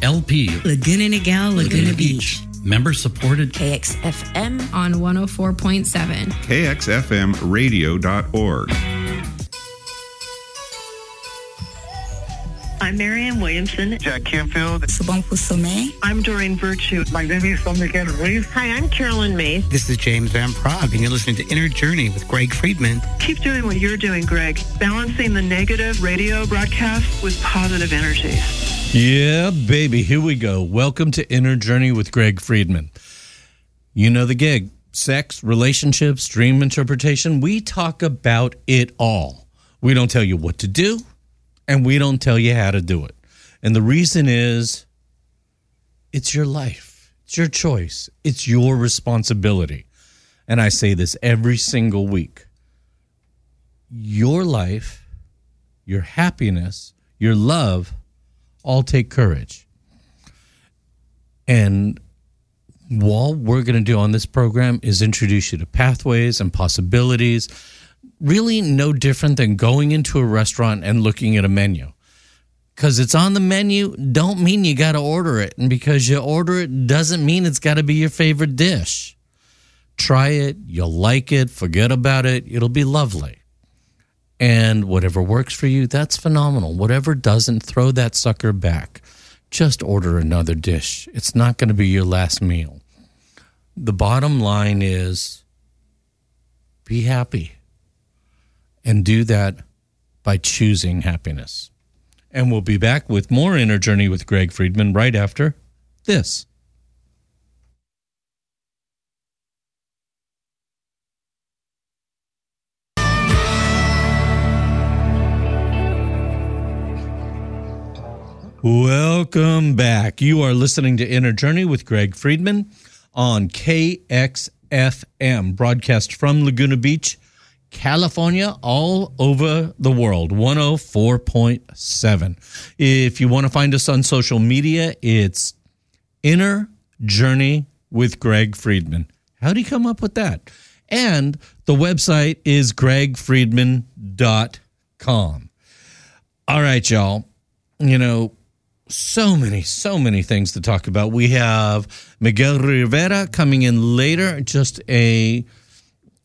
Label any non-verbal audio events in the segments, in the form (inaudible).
LP Laguna Niguel, Laguna Beach. member supported KXFM. on 104.7. kxfmradio.org. I'm Marianne Williamson. Jack Canfield. Sobonfu Somé. I'm Doreen Virtue. My name is Miguel Ruiz. Hi, I'm Caroline Myss. This is James Van Praagh, and you're listening to Inner Journey with Greg Friedman. Keep doing what you're doing, Greg. Balancing the negative radio broadcast with positive energy. Yeah, baby, here we go. Welcome to Inner Journey with Greg Friedman. You know the gig sex, relationships, dream interpretation. We talk about it all. We don't tell you what to do, and we don't tell you how to do it. And the reason is it's your life, it's your choice, it's your responsibility. And I say this every single week your life, your happiness, your love all take courage. And what we're going to do on this program is introduce you to pathways and possibilities, really no different than going into a restaurant and looking at a menu. Because it's on the menu, don't mean you got to order it. And because you order it, doesn't mean it's got to be your favorite dish. Try it, you'll like it, forget about it, it'll be lovely. And whatever works for you, that's phenomenal. Whatever doesn't, throw that sucker back. Just order another dish. It's not going to be your last meal. The bottom line is be happy and do that by choosing happiness. And we'll be back with more Inner Journey with Greg Friedman right after this. Welcome back. You are listening to Inner Journey with Greg Friedman on KXFM, broadcast from Laguna Beach, California, all over the world, 104.7. If you want to find us on social media, it's Inner Journey with Greg Friedman. How do you come up with that? And the website is gregfriedman.com. All right, y'all. You know, so many, so many things to talk about. We have Miguel Rivera coming in later, just a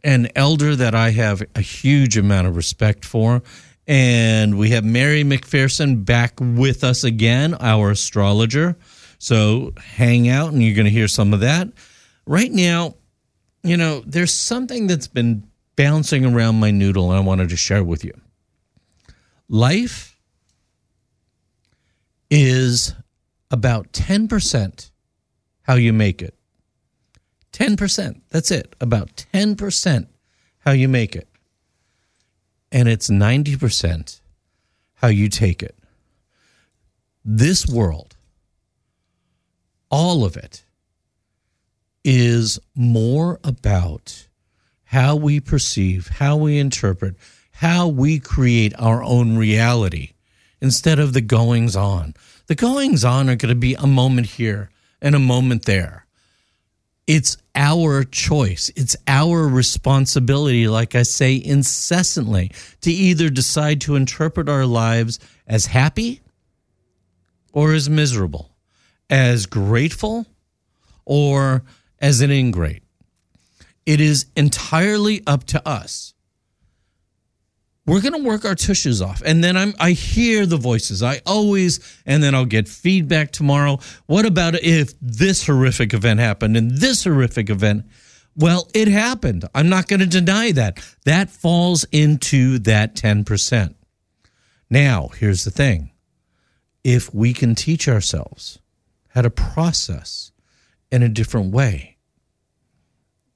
an elder that I have a huge amount of respect for. And we have Mary McPherson back with us again, our astrologer. So hang out and you're going to hear some of that. Right now, you know, there's something that's been bouncing around my noodle and I wanted to share with you. Life is about 10% how you make it. 10%. That's it. About 10% how you make it. And it's 90% how you take it. This world, all of it, is more about how we perceive, how we interpret, how we create our own reality instead of the goings on. The goings on are going to be a moment here and a moment there. It's our choice. It's our responsibility, like I say incessantly, to either decide to interpret our lives as happy or as miserable, as grateful or as an ingrate. It is entirely up to us. We're going to work our tushes off. And then I'm I hear the voices. I always and then I'll get feedback tomorrow. What about if this horrific event happened and this horrific event? Well, it happened. I'm not going to deny that. That falls into that 10%. Now, here's the thing. If we can teach ourselves how to process in a different way,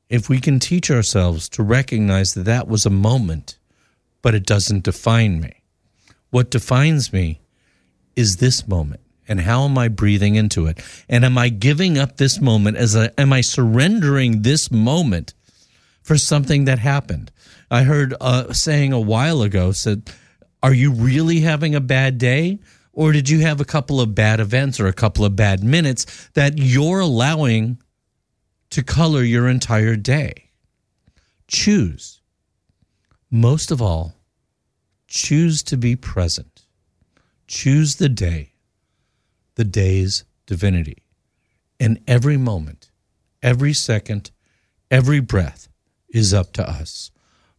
if we can teach ourselves to recognize that that was a moment, but it doesn't define me. What defines me is this moment. And how am I breathing into it? And am I giving up this moment as a, am I surrendering this moment for something that happened? I heard uh, saying a while ago said, are you really having a bad day? Or did you have a couple of bad events or a couple of bad minutes that you're allowing to color your entire day? Choose most of all, choose to be present. Choose the day, the day's divinity. And every moment, every second, every breath is up to us.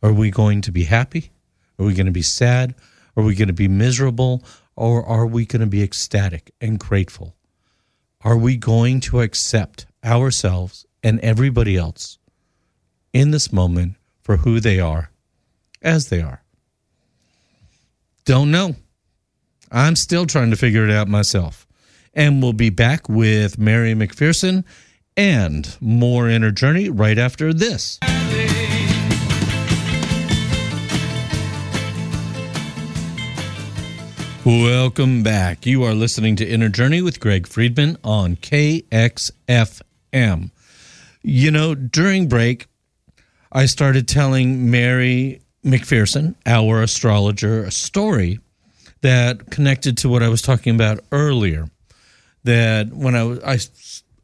Are we going to be happy? Are we going to be sad? Are we going to be miserable? Or are we going to be ecstatic and grateful? Are we going to accept ourselves and everybody else in this moment for who they are as they are. Don't know. I'm still trying to figure it out myself. And we'll be back with Mary McPherson and more Inner Journey right after this. Welcome back. You are listening to Inner Journey with Greg Friedman on KXFM. You know, during break, I started telling Mary McPherson, our astrologer, a story that connected to what I was talking about earlier. That when I was I,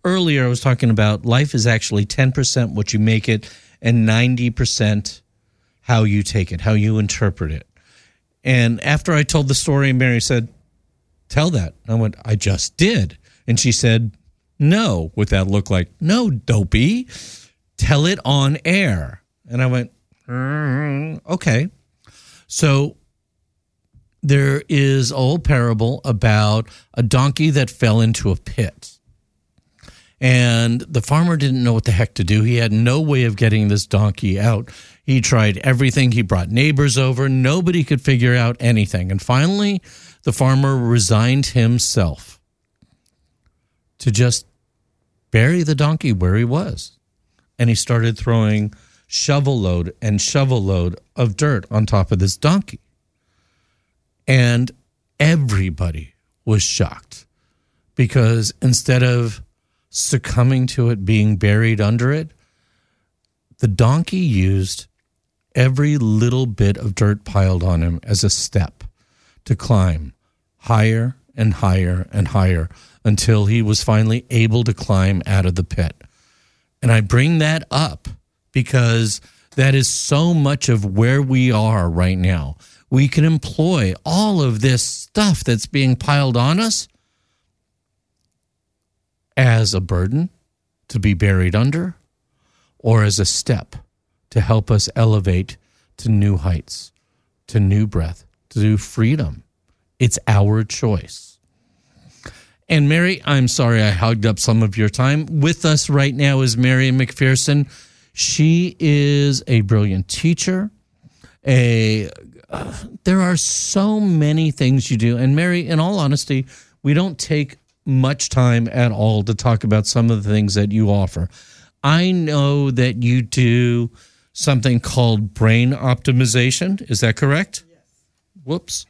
earlier, I was talking about life is actually ten percent what you make it, and ninety percent how you take it, how you interpret it. And after I told the story, Mary said, "Tell that." I went, "I just did," and she said, "No," with that look like, "No, dopey." tell it on air. And I went, Mm-hmm. okay. So there is a old parable about a donkey that fell into a pit. And the farmer didn't know what the heck to do. He had no way of getting this donkey out. He tried everything. He brought neighbors over. Nobody could figure out anything. And finally, the farmer resigned himself to just bury the donkey where he was and he started throwing shovel load and shovel load of dirt on top of this donkey. And everybody was shocked because instead of succumbing to it being buried under it, the donkey used every little bit of dirt piled on him as a step to climb higher and higher and higher until he was finally able to climb out of the pit. And I bring that up because that is so much of where we are right now. We can employ all of this stuff that's being piled on us as a burden to be buried under or as a step to help us elevate to new heights, to new breath, to new freedom. It's our choice. And Mary, I'm sorry I hogged up some of your time. With us right now is Mary McPherson. She is a brilliant teacher. A uh, there are so many things you do. And Mary, in all honesty, we don't take much time at all to talk about some of the things that you offer. I know that you do something called brain optimization. Is that correct? Yes. Whoops.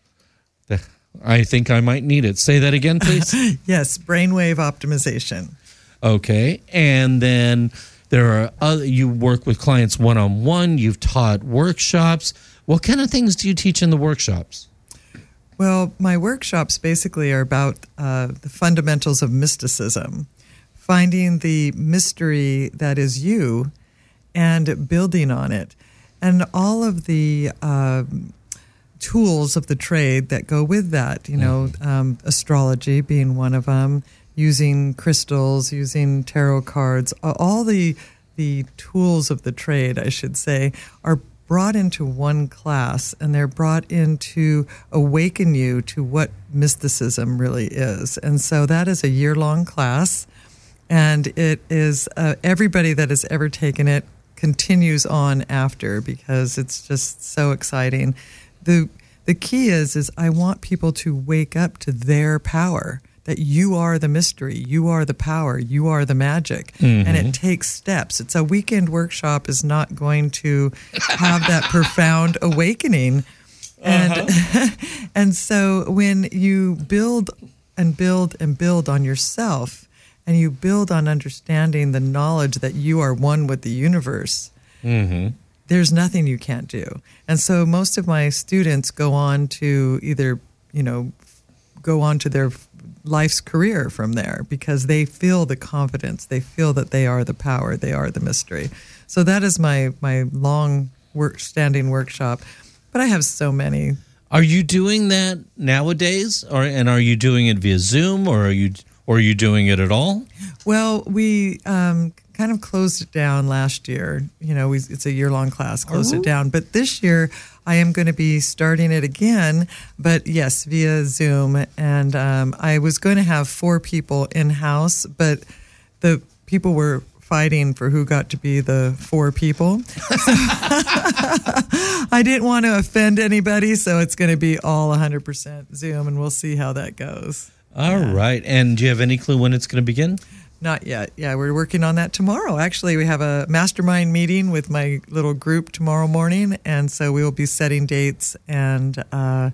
(laughs) I think I might need it. Say that again, please. (laughs) yes, brainwave optimization. Okay. And then there are other, you work with clients one on one, you've taught workshops. What kind of things do you teach in the workshops? Well, my workshops basically are about uh, the fundamentals of mysticism, finding the mystery that is you and building on it. And all of the uh, tools of the trade that go with that, you know, um, astrology being one of them, using crystals, using tarot cards, all the the tools of the trade, I should say, are brought into one class and they're brought in to awaken you to what mysticism really is. And so that is a year long class. And it is uh, everybody that has ever taken it continues on after because it's just so exciting. The the key is is I want people to wake up to their power that you are the mystery, you are the power, you are the magic. Mm-hmm. And it takes steps. It's a weekend workshop is not going to have that (laughs) profound awakening. And uh-huh. (laughs) and so when you build and build and build on yourself and you build on understanding the knowledge that you are one with the universe, mm-hmm. there's nothing you can't do. And so most of my students go on to either, you know, go on to their life's career from there because they feel the confidence, they feel that they are the power, they are the mystery. So that is my my long work standing workshop. But I have so many. Are you doing that nowadays, or and are you doing it via Zoom, or are you or are you doing it at all? Well, we um, kind of closed it down last year. You know, we, it's a year long class, closed oh. it down. But this year, I am going to be starting it again, but yes, via Zoom. And um, I was going to have four people in house, but the people were fighting for who got to be the four people. (laughs) I didn't want to offend anybody, so it's going to be all 100% Zoom, and we'll see how that goes. All yeah. right. And do you have any clue when it's going to begin? Not yet. Yeah, we're working on that tomorrow. Actually, we have a mastermind meeting with my little group tomorrow morning, and so we will be setting dates and uh,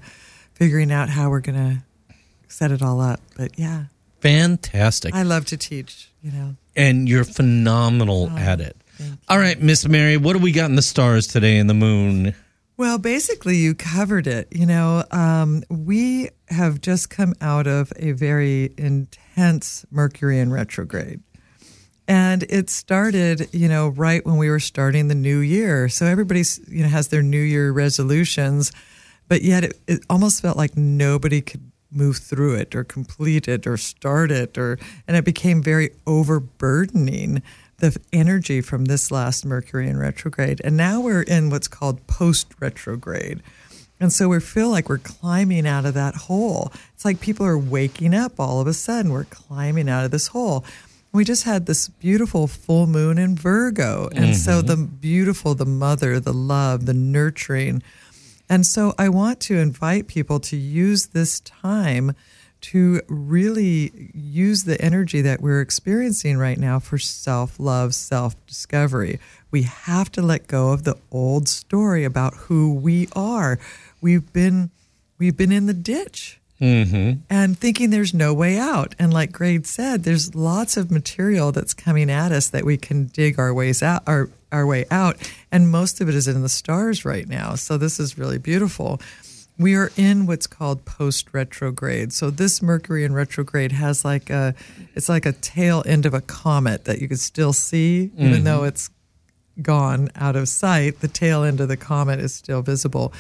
figuring out how we're going to set it all up. But yeah, fantastic. I love to teach. You know, and you're phenomenal oh, at it. All right, Miss Mary, what do we got in the stars today in the moon? Well, basically, you covered it. You know, um, we have just come out of a very intense Mercury in retrograde. And it started, you know, right when we were starting the new year. So everybody's, you know, has their new year resolutions, but yet it, it almost felt like nobody could move through it or complete it or start it or and it became very overburdening the energy from this last Mercury in retrograde. And now we're in what's called post retrograde. And so we feel like we're climbing out of that hole. It's like people are waking up all of a sudden. We're climbing out of this hole. We just had this beautiful full moon in Virgo. And mm-hmm. so the beautiful, the mother, the love, the nurturing. And so I want to invite people to use this time to really use the energy that we're experiencing right now for self love, self discovery. We have to let go of the old story about who we are. We've been we've been in the ditch. Mm-hmm. And thinking there's no way out. And like Greg said, there's lots of material that's coming at us that we can dig our ways out, our, our way out. And most of it is in the stars right now. So this is really beautiful we are in what's called post retrograde. So this Mercury in retrograde has like a it's like a tail end of a comet that you can still see mm-hmm. even though it's gone out of sight, the tail end of the comet is still visible.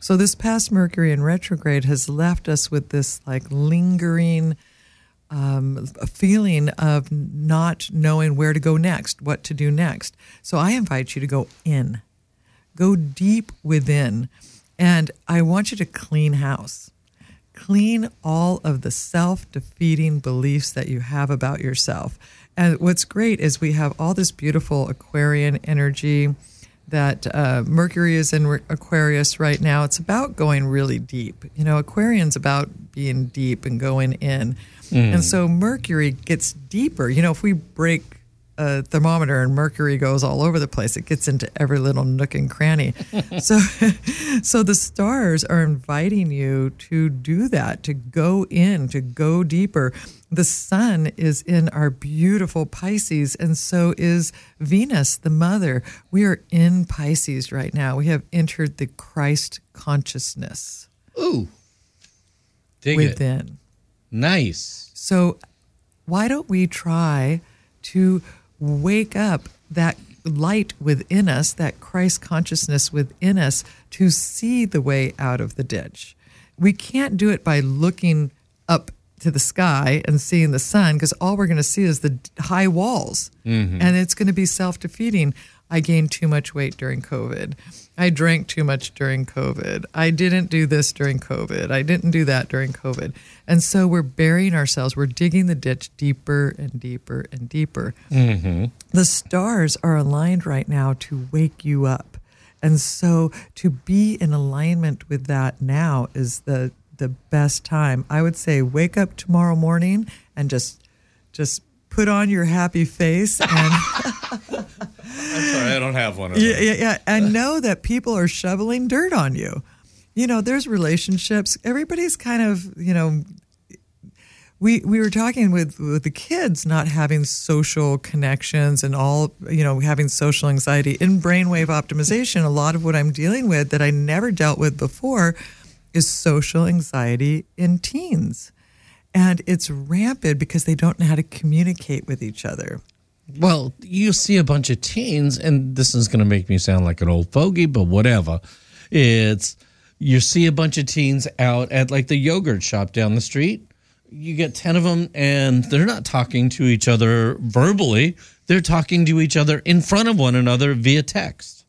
So this past Mercury in retrograde has left us with this like lingering um, feeling of not knowing where to go next, what to do next. So I invite you to go in, go deep within and I want you to clean house. Clean all of the self defeating beliefs that you have about yourself. And what's great is we have all this beautiful Aquarian energy that uh, Mercury is in Aquarius right now. It's about going really deep. You know, Aquarian's about being deep and going in. Mm. And so Mercury gets deeper. You know, if we break a thermometer and mercury goes all over the place. It gets into every little nook and cranny. (laughs) so, (laughs) so the stars are inviting you to do that, to go in, to go deeper. The sun is in our beautiful Pisces, and so is Venus, the mother. We are in Pisces right now. We have entered the Christ consciousness. Ooh. Dig it. Nice. So, why don't we try to wake up that light within us, that Christ consciousness within us, to see the way out of the ditch? We can't do it by looking up to the sky and seeing the sun because all we're going to see is the high walls mm-hmm. and it's going to be self defeating. I gained too much weight during COVID. I drank too much during COVID. I didn't do this during COVID. I didn't do that during COVID. And so we're burying ourselves. We're digging the ditch deeper and deeper and deeper. Mm-hmm. The stars are aligned right now to wake you up. And so to be in alignment with that now is the the best time. I would say wake up tomorrow morning and just just put on your happy face and (laughs) (laughs) I'm sorry, I don't have one of yeah, yeah, yeah, and know that people are shoveling dirt on you. You know, there's relationships. Everybody's kind of, you know, we we were talking with with the kids not having social connections and all, you know, having social anxiety in brainwave optimization. A lot of what I'm dealing with that I never dealt with before is social anxiety in teens. And it's rampant because they don't know how to communicate with each other. Well, you see a bunch of teens, and this is going to make me sound like an old fogey, but whatever. It's you see a bunch of teens out at like the yogurt shop down the street. You get 10 of them, and they're not talking to each other verbally, they're talking to each other in front of one another via text.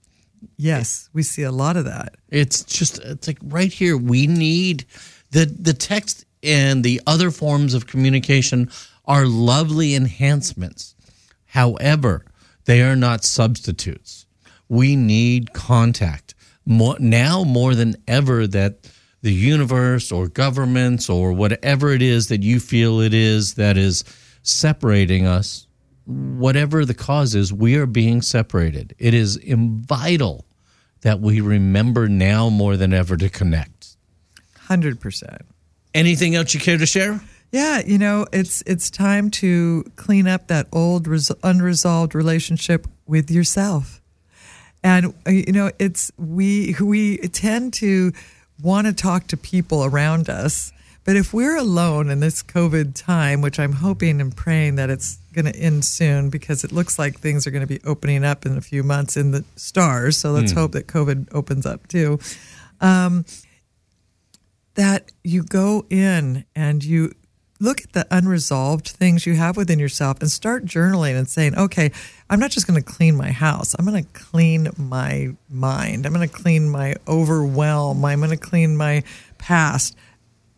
Yes, we see a lot of that. It's just it's like right here we need the the text and the other forms of communication are lovely enhancements. However, they are not substitutes. We need contact. More, now more than ever that the universe or governments or whatever it is that you feel it is that is separating us whatever the cause is, we are being separated. It is vital that we remember now more than ever to connect. Hundred percent. Anything else you care to share? Yeah, you know, it's it's time to clean up that old res- unresolved relationship with yourself. And uh, you know, it's we we tend to want to talk to people around us, but if we're alone in this COVID time, which I'm hoping and praying that it's going to end soon because it looks like things are going to be opening up in a few months in the stars. So let's hope that COVID opens up too. Um, that you go in and you look at the unresolved things you have within yourself and start journaling and saying, okay, I'm not just going to clean my house. I'm going to clean my mind. I'm going to clean my overwhelm. I'm going to clean my past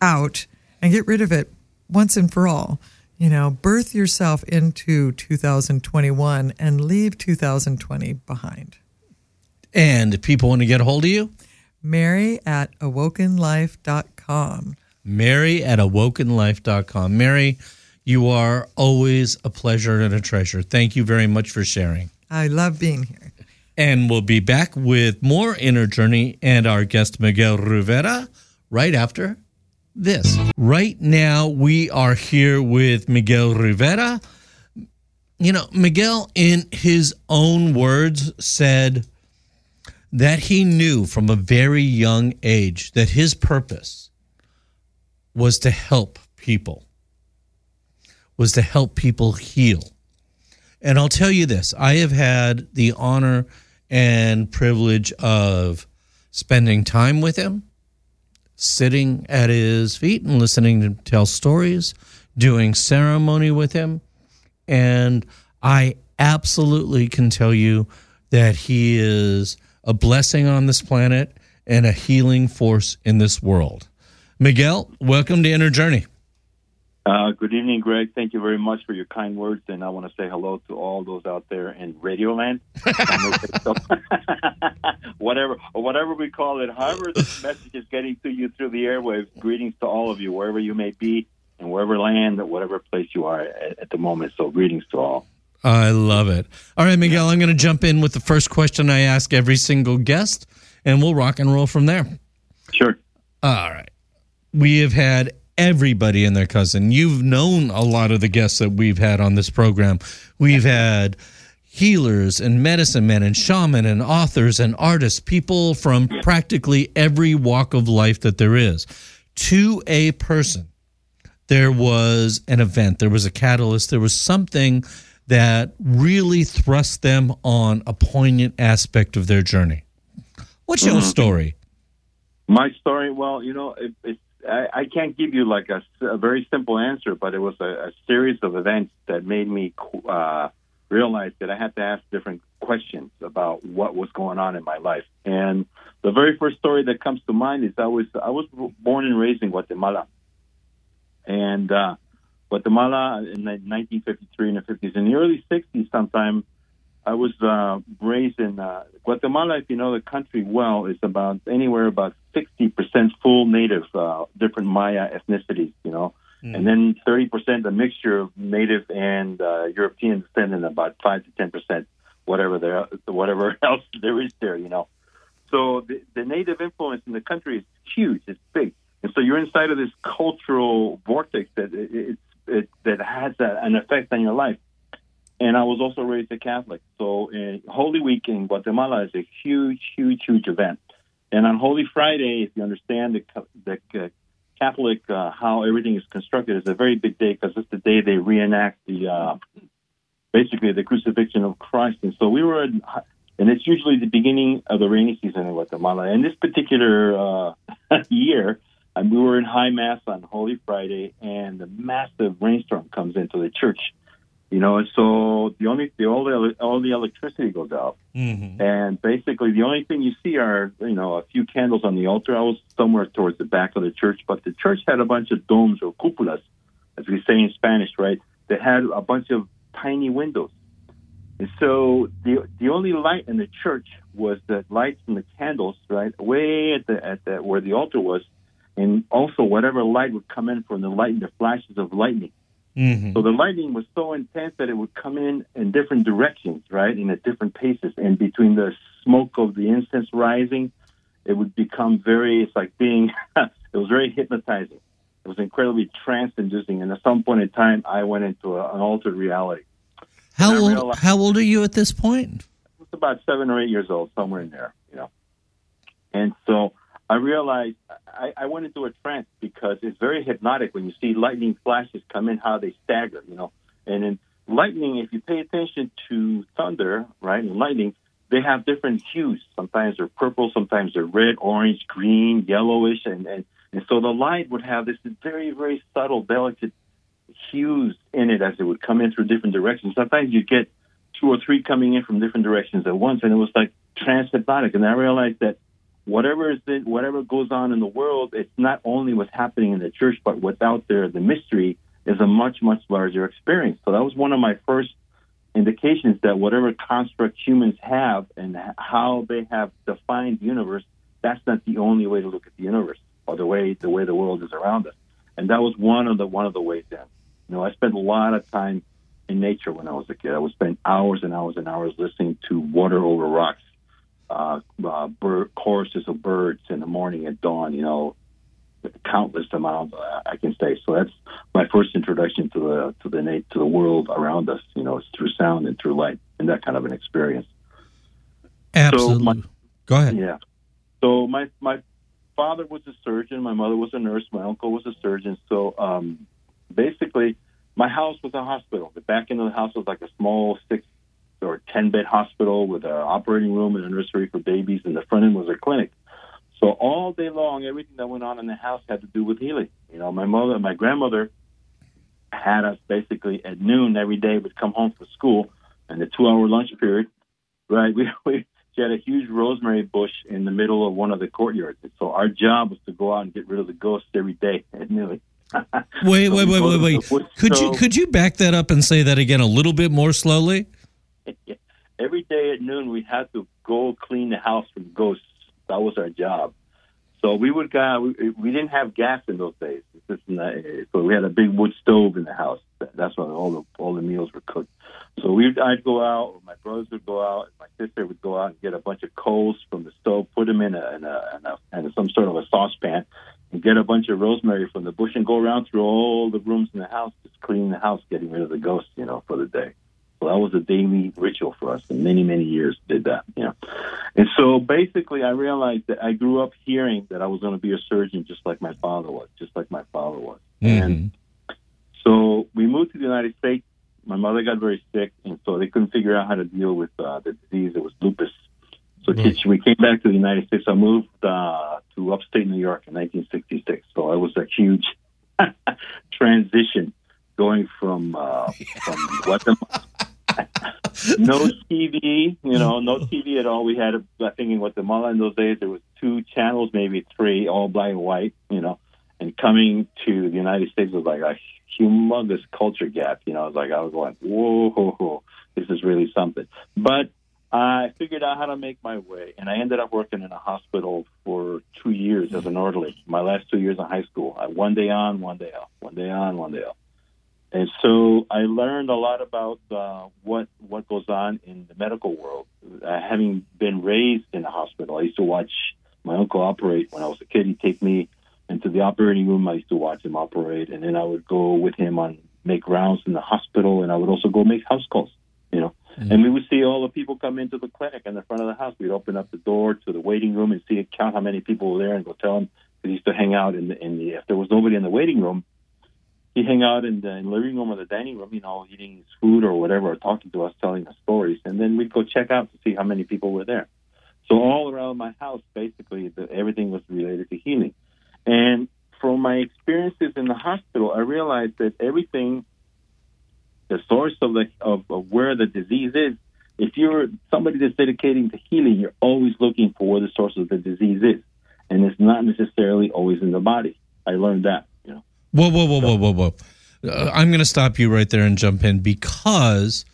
out and get rid of it once and for all. You know, birth yourself into 2021 and leave 2020 behind. And if people want to get a hold of you, Mary at awokenlife.com. Mary at awokenlife.com. Mary, you are always a pleasure and a treasure. Thank you very much for sharing. I love being here. And we'll be back with more Inner Journey and our guest, Miguel Rivera, right after this. Right now, we are here with Miguel Rivera. You know, Miguel, in his own words, said that he knew from a very young age that his purpose was to help people, was to help people heal. And I'll tell you this I have had the honor and privilege of spending time with him, sitting at his feet and listening to him tell stories, doing ceremony with him. And I absolutely can tell you that he is a blessing on this planet and a healing force in this world. Miguel, welcome to Inner Journey. Uh, good evening, Greg. Thank you very much for your kind words, and I want to say hello to all those out there in Radioland. (laughs) whatever, or whatever we call it, however this (laughs) message is getting to you through the airwaves. Greetings to all of you, wherever you may be, and wherever land, or whatever place you are at, at the moment. So, greetings to all. I love it. All right, Miguel, I'm going to jump in with the first question I ask every single guest, and we'll rock and roll from there. Sure. All right. We have had everybody and their cousin. You've known a lot of the guests that we've had on this program. We've had healers and medicine men and shaman and authors and artists, people from practically every walk of life that there is. to a person, there was an event, there was a catalyst, there was something that really thrust them on a poignant aspect of their journey. What's your Mhm. story? My story, well, you know, it, it's I, I can't give you like a very simple answer, but it was a, a series of events that made me uh, realize that I had to ask different questions about what was going on in my life. And the very first story that comes to mind is I was I was born and raised in Guatemala, and uh, Guatemala in the 1953 and the 50s. In the early 60s, sometime I was uh, raised in uh, Guatemala. If you know the country well, is about anywhere about 60% full native, uh, different Maya ethnicities. You know, and then 30% a mixture of native and uh, European descent, and about five to 10% whatever there, whatever (laughs) else there is there. You know, so the, the native influence in the country is huge. It's big, and so you're inside of this cultural vortex that it, it, it that has a, an effect on your life. And I was also raised a Catholic, so uh, Holy Week in Guatemala is a huge, huge, huge event. And on Holy Friday, if you understand the, the uh, Catholic uh, how everything is constructed, it's a very big day because it's the day they reenact the uh, basically the crucifixion of Christ. And so we were, in, and it's usually the beginning of the rainy season in Guatemala. And this particular uh, (laughs) year, and we were in high mass on Holy Friday, and the massive rainstorm comes into the church. You know, and so the only the all the all the electricity goes out, Mm-hmm. and basically the only thing you see are you know a few candles on the altar. I was somewhere towards the back of the church, but the church had a bunch of domes or cupolas, as we say in Spanish, right? That had a bunch of tiny windows, and so the the only light in the church was the lights from the candles, right, way at the at the where the altar was, and also whatever light would come in from the light the flashes of lightning. Mm-hmm. So the lightning was so intense that it would come in in different directions, right, and at different paces. And between the smoke of the incense rising, it would become very, it's like being, (laughs) it was very hypnotizing. It was incredibly trance inducing. And at some point in time, I went into a, an altered reality. How old? realized- How old are you at this point? I was about seven or eight years old, somewhere in there, you know. And so I realized I, I went into a trance because it's very hypnotic when you see lightning flashes come in, how they stagger, you know. And in lightning, if you pay attention to thunder, right, and lightning, they have different hues. Sometimes they're purple, sometimes they're red, orange, green, yellowish, and, and, and so the light would have this very, very subtle, delicate hues in it as it would come in through different directions. Sometimes you get two or three coming in from different directions at once, and it was like trans hypnotic. And I realized that whatever is in, whatever goes on in the world, it's not only what's happening in the church, but what's out there, the mystery is a much much larger experience. So that was one of my first indications that whatever construct humans have and how they have defined the universe, that's not the only way to look at the universe or the way the way the world is around us. And that was one of the one of the ways in. You know, I spent a lot of time in nature when I was a kid. I would spend hours and hours and hours listening to water over rocks, uh, uh, bird, choruses of birds in the morning at dawn. You know, countless amounts I can say. So that's my first introduction to the to the to the world around us. You know, it's through sound and through light, and that kind of an experience. Absolutely. my- Go ahead. Yeah. So my my father was a surgeon. My mother was a nurse. My uncle was a surgeon. So um, basically, my house was a hospital. The back end of the house was like a small six or ten bed hospital with an operating room and a nursery for babies, and the front end was a clinic. So all day long, everything that went on in the house had to do with healing. You know, my mother, my grandmother had us basically at noon every day. Would come home from school, and the two-hour lunch period, right? (laughs) We, we she had a huge rosemary bush in the middle of one of the courtyards. And so our job was to go out and get rid of the ghosts every day (laughs) at noon. Wait, (laughs) So wait, wait, wait, wait. Could you could you back that up and say that again a little bit more slowly? (laughs) every day at noon we had to go clean the house from ghosts. That was our job. So we would go. We, we didn't have gas in those days. So we had a big wood stove in the house. That's when all the all the meals were cooked. So we I'd go out, my brothers would go out, my sister would go out and get a bunch of coals from the stove, put them in a in a, in, a, in some sort of a saucepan, and get a bunch of rosemary from the bush and go around through all the rooms in the house, just cleaning the house, getting rid of the ghosts, you know, for the day. So that was a daily ritual for us, and many many years did that. Know, and so basically, I realized that I grew up hearing that I was going to be a surgeon, just like my father was, just like my father was, and so we moved to the United States. My mother got very sick, and so they couldn't figure out how to deal with uh, the disease. It was lupus. So we came back to the United States. I moved uh, to upstate New York in 1966. So it was a huge (laughs) transition going from uh, from (laughs) Guatemala. No TV, you know, no TV at all. We had, I think, in Guatemala in those days, there was two channels, maybe three, all black and white, you know. And coming to the United States was like a humongous culture gap. You know, I was like, I was going, whoa, whoa, whoa, this is really something. But I figured out how to make my way, and I ended up working in a hospital for two years as an orderly. My last two years in high school, I, one day on, one day off, one day on, one day off. And so I learned a lot about uh, what what goes on in the medical world. Uh, having been raised in a hospital, I used to watch my uncle operate when I was a kid. He'd take me into the operating room. I used to watch him operate, and then I would go with him on make rounds in the hospital, and I would also go make house calls. You know, and we would see all the people come into the clinic in the front of the house. We'd open up the door to the waiting room and see count how many people were there, and go tell them. We used to hang out in the in the if there was nobody in the waiting room, he'd hang out in the, in the living room or the dining room, you know, eating his food or whatever, or talking to us, telling us stories, and then we'd go check out to see how many people were there. So all around my house, basically, the, everything was related to healing. And from my experiences in the hospital, I realized that everything, the source of the of, of where the disease is, if you're somebody that's dedicating to healing, you're always looking for where the source of the disease is, and it's not necessarily always in the body. I learned that. Whoa, whoa, whoa, whoa, whoa, whoa. Uh, I'm going to stop you right there and jump in because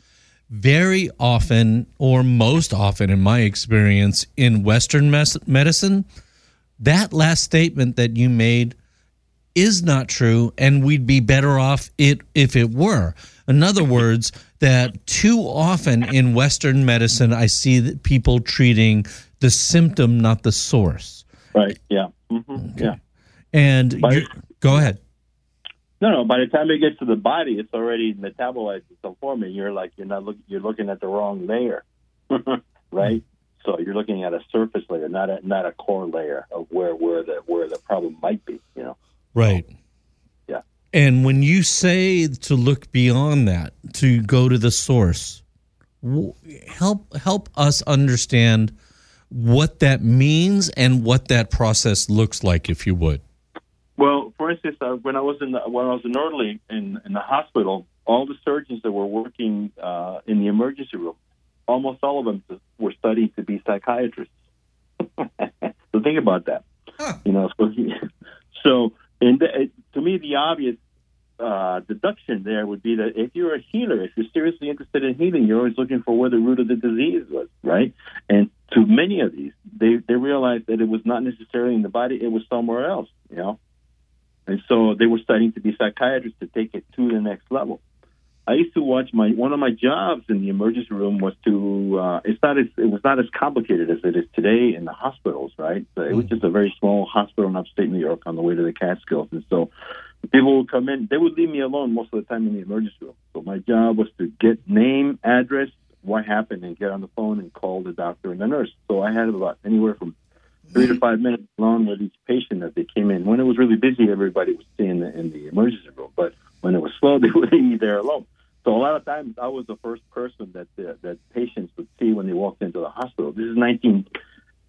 very often, or most often in my experience in Western mes- medicine, that last statement that you made is not true, and we'd be better off it if it were. In other words, that too often in Western medicine, I see that people treating the symptom, not the source. Right. Yeah. Mm-hmm. Yeah. And you, go ahead. No, no. By the time it gets to the body, it's already metabolized in some form, and you're like you're not look, you're looking at the wrong layer, (laughs) right? So you're looking at a surface layer, not a not a core layer of where where the where the problem might be. You know. Right. Yeah. And when you say to look beyond that, to go to the source, help help us understand what that means and what that process looks like, if you would. Well, for instance, uh, when I was in the, when I was in orderly in in the hospital, all the surgeons that were working uh, in the emergency room, almost all of them were studying to be psychiatrists. (laughs) so think about that. You know, so, (laughs) so and the, it, to me, the obvious uh, deduction there would be that if you're a healer, if you're seriously interested in healing, you're always looking for where the root of the disease was, right? And to many of these, they they realized that it was not necessarily in the body; it was somewhere else, you know. And so they were studying to be psychiatrists to take it to the next level. I used to watch my one of my jobs in the emergency room was to uh, it's not as it was not as complicated as it is today in the hospitals, right? So it was just a very small hospital in upstate New York on the way to the Catskills, and so people would come in. They would leave me alone most of the time in the emergency room. So my job was to get name, address, what happened, and get on the phone and call the doctor and the nurse. So I had about anywhere from three to five minutes alone with each patient as they came in. When it was really busy, everybody would stay in the in the emergency room, but when it was slow, (laughs) they would leave me there alone. So a lot of times, I was the first person that the, that patients would see when they walked into the hospital. This is nineteen.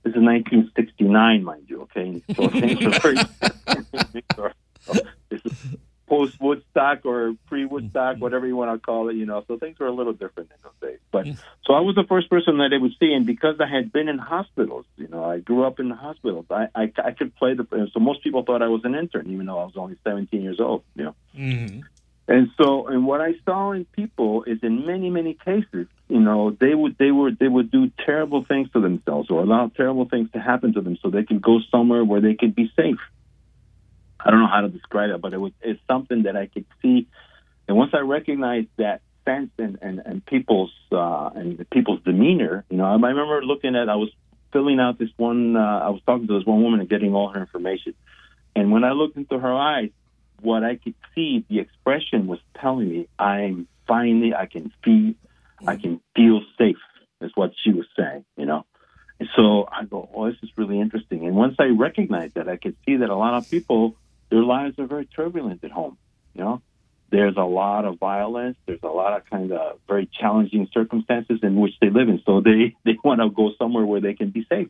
This is 1969, mind you. Okay, so things are very. things this is post Woodstock or pre Woodstock, mm-hmm. whatever you want to call it. You know, so things were a little different in those days. But so I was the first person that they would see, and because I had been in hospitals, you know, I grew up in the hospitals. I I, I could play the. So most people thought I was an intern, even though I was only 17 years old. You know. Mm-hmm. And so, and what I saw in people is, in many, many cases, you know, they would they would they would do terrible things to themselves or allow terrible things to happen to them so they could go somewhere where they could be safe. I don't know how to describe it, but it was it's something that I could see. And once I recognized that sense and and, and people's uh, and the people's demeanor, you know, I, remember looking at I was filling out this one. Uh, I was talking to this one woman and getting all her information, and when I looked into her eyes, what I could see, the expression was telling me, I'm finally, I can see I can feel safe. Is what she was saying, you know. So I go, oh, this is really interesting. And once I recognized that, I could see that a lot of people, their lives are very turbulent at home. You know, there's a lot of violence. There's a lot of kind of very challenging circumstances in which they live in. So they (laughs) they want to go somewhere where they can be safe,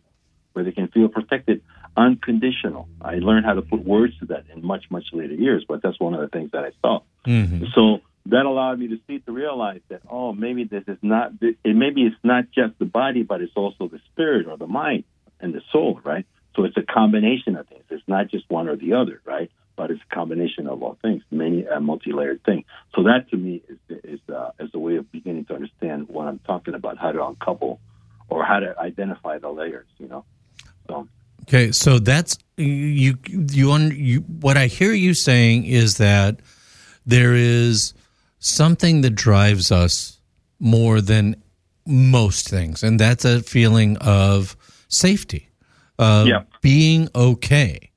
where they can feel protected, unconditional. I learned how to put words to that in much much later years, but that's one of the things that I saw. Mm-hmm. So that allowed me to see to realize that oh maybe this is not it maybe it's not just the body but it's also the spirit or the mind and the soul right so it's a combination of things. It's not just one or the other right? But it's a combination of all things many a multi-layered thing so that to me is is uh, is a way of beginning to understand what I'm talking about how to uncouple or how to identify the layers you know? So Okay, so that's you you un, you what I hear you saying is that there is something that drives us more than most things, and that's a feeling of safety, of Yeah. being okay.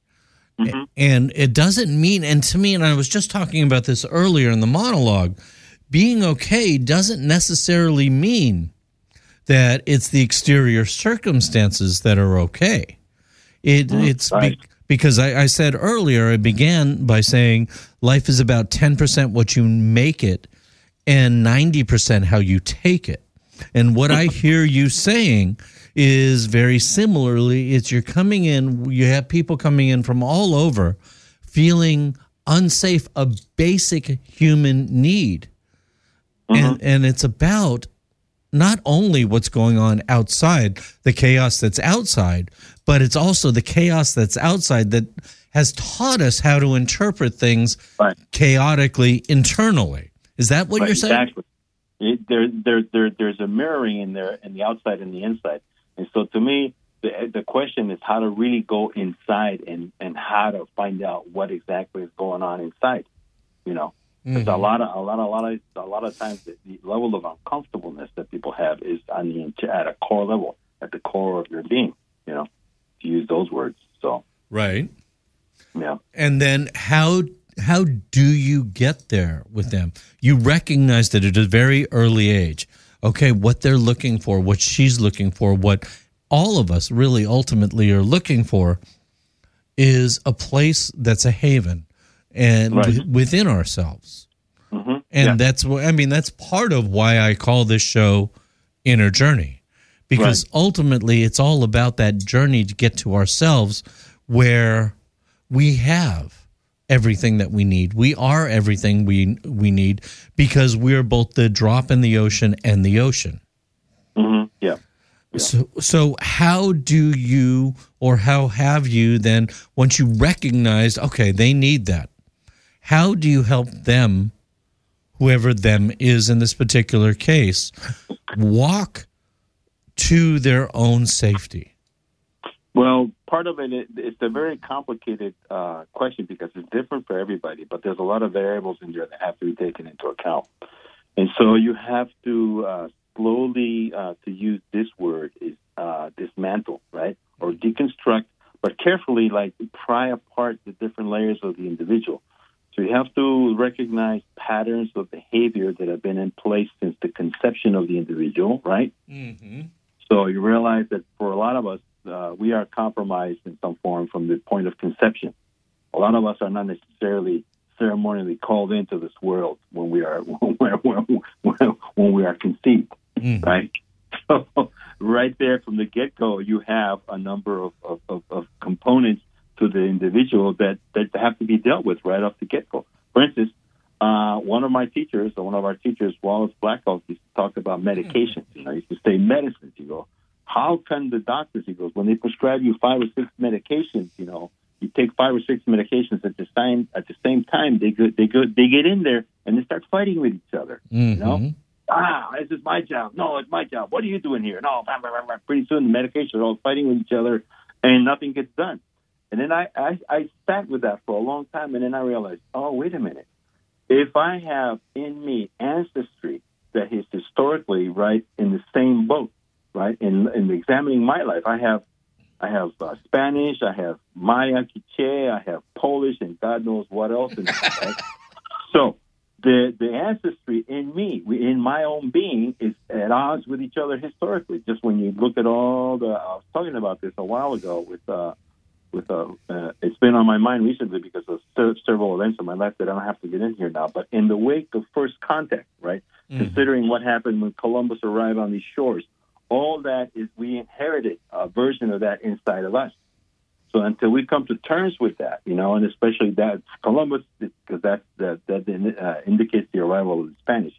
Mm-hmm. And it doesn't mean, and to me, and I was just talking about this earlier in the monologue, being okay doesn't necessarily mean that it's the exterior circumstances that are okay. It, mm-hmm. it's be- because I, I said earlier, I began by saying life is about 10% what you make it and 90% how you take it. And what I (laughs) hear you saying is very similarly, it's you're coming in, you have people coming in from all over feeling unsafe, a basic human need. And, mm-hmm. and it's about not only what's going on outside, the chaos that's outside, but it's also the chaos that's outside that has taught us how to interpret things Right. chaotically internally. Is that what Right, you're saying? Exactly. It, there, there, there, there's a mirroring in there, in the outside and the inside. And so, to me, the the question is how to really go inside and and how to find out what exactly is going on inside. You know, because a mm-hmm. lot of a lot, a lot of a lot of times the, the level of uncomfortableness that people have is on the at a core level, at the core of your being. You know, to use those words. So, Right. yeah. And then how how do you get there with them? You recognize that at a very early age. Okay, what they're looking for, what she's looking for, what all of us really ultimately are looking for is a place that's a haven and Right. wi- within ourselves. hmm And yeah. that's what I mean that's part of why I call this show Inner Journey. Because ultimately it's all about that journey to get to ourselves where we have everything that we need. We are everything we we need because we're both the drop in the ocean and the ocean. hmm yeah. So, so how do you, or how have you then, once you recognized, okay, they need that, how do you help them, whoever them is in this particular case, walk to their own safety? Well, part of it, it it's a very complicated uh, question because it's different for everybody, but there's a lot of variables in there that have to be taken into account. And so you have to uh, slowly, uh, to use this word, is uh, dismantle, right? Or deconstruct, but carefully, like pry apart the different layers of the individual. So you have to recognize patterns of behavior that have been in place since the conception of the individual, right? Mm-hmm. So you realize that for a lot of us, uh, we are compromised in some form from the point of conception. A lot of us are not necessarily ceremonially called into this world when we are (laughs) when, when, when, when we are conceived, right? (laughs) So right there from the get go, you have a number of, of, of, of components to the individual that, that have to be dealt with right off the get go. For instance, uh, one of my teachers, or one of our teachers, Wallace Black Elk, used to talk about medications. You know, he used to say medicines. You go, how can the doctors? He goes, when they prescribe you five or six medications, you know, you take five or six medications at the same at the same time. They go, they go, they get in there and they start fighting with each other. You know, ah, this is my job. No, it's my job. What are you doing here? No, blah, blah, blah. pretty soon the medications are all fighting with each other, and nothing gets done. And then I, I, I sat with that for a long time, and then I realized, oh, wait a minute. If I have in me ancestry that is historically right in the same boat, right in in examining my life, I have I have uh, Spanish, I have Maya Quiche, I have Polish, and God knows what else. In right? (laughs) So the the ancestry in me, in my own being, is at odds with each other historically. Just when you look at all the, I was talking about this a while ago with uh, with uh, uh, it's been on my mind recently because of several events in my life that I don't have to get in here now. But in the wake of first contact, right? Considering what happened when Columbus arrived on these shores, all that is we inherited a version of that inside of us. So until we come to terms with that, you know, and especially that Columbus, because that that that uh, indicates the arrival of the Spanish.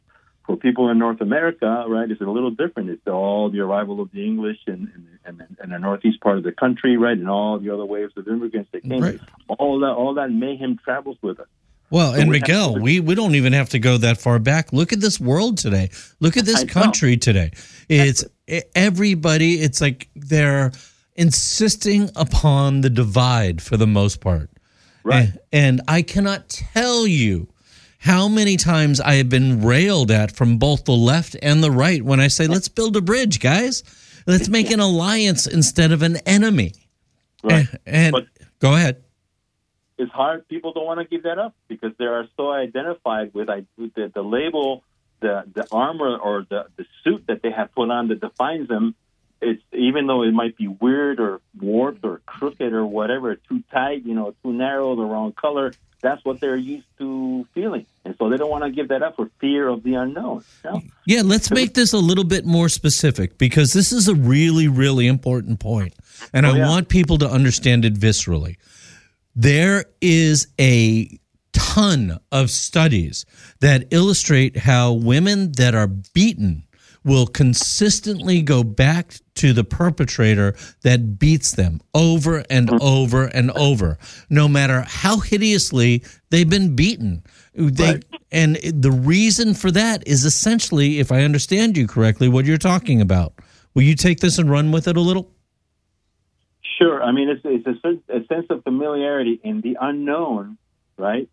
For people in North America, right, it's a little different. It's all the arrival of the English and and, and, and the northeast part of the country, right, and all the other waves of immigrants that came. Right. All that all that mayhem travels with us. Well, So and we Miguel, to- we, we don't even have to go that far back. Look at this world today. Look at this I know. country today. It's everybody, it's like they're insisting upon the divide for the most part. Right. And, and I cannot tell you how many times I have been railed at from both the left and the right when I say, let's build a bridge, guys. Let's make an alliance instead of an enemy. Right. And, and But- go ahead. It's hard. People don't want to give that up because they are so identified with, I- with the, the label, the the armor or the, the suit that they have put on that defines them. It's even though it might be weird or warped or crooked or whatever, too tight, you know, too narrow, the wrong color. That's what they're used to feeling, and so they don't want to give that up for fear of the unknown. You know? Yeah, let's make this a little bit more specific because this is a really, really important point, and oh, I yeah. want people to understand it viscerally. There is a ton of studies that illustrate how women that are beaten will consistently go back to the perpetrator that beats them over and mm-hmm. over and over, no matter how hideously they've been beaten. They, And the reason for that is essentially, if I understand you correctly, what you're talking about. Will you take this and run with it a little? Sure. I mean, it's, it's a, a sense of familiarity in the unknown, right?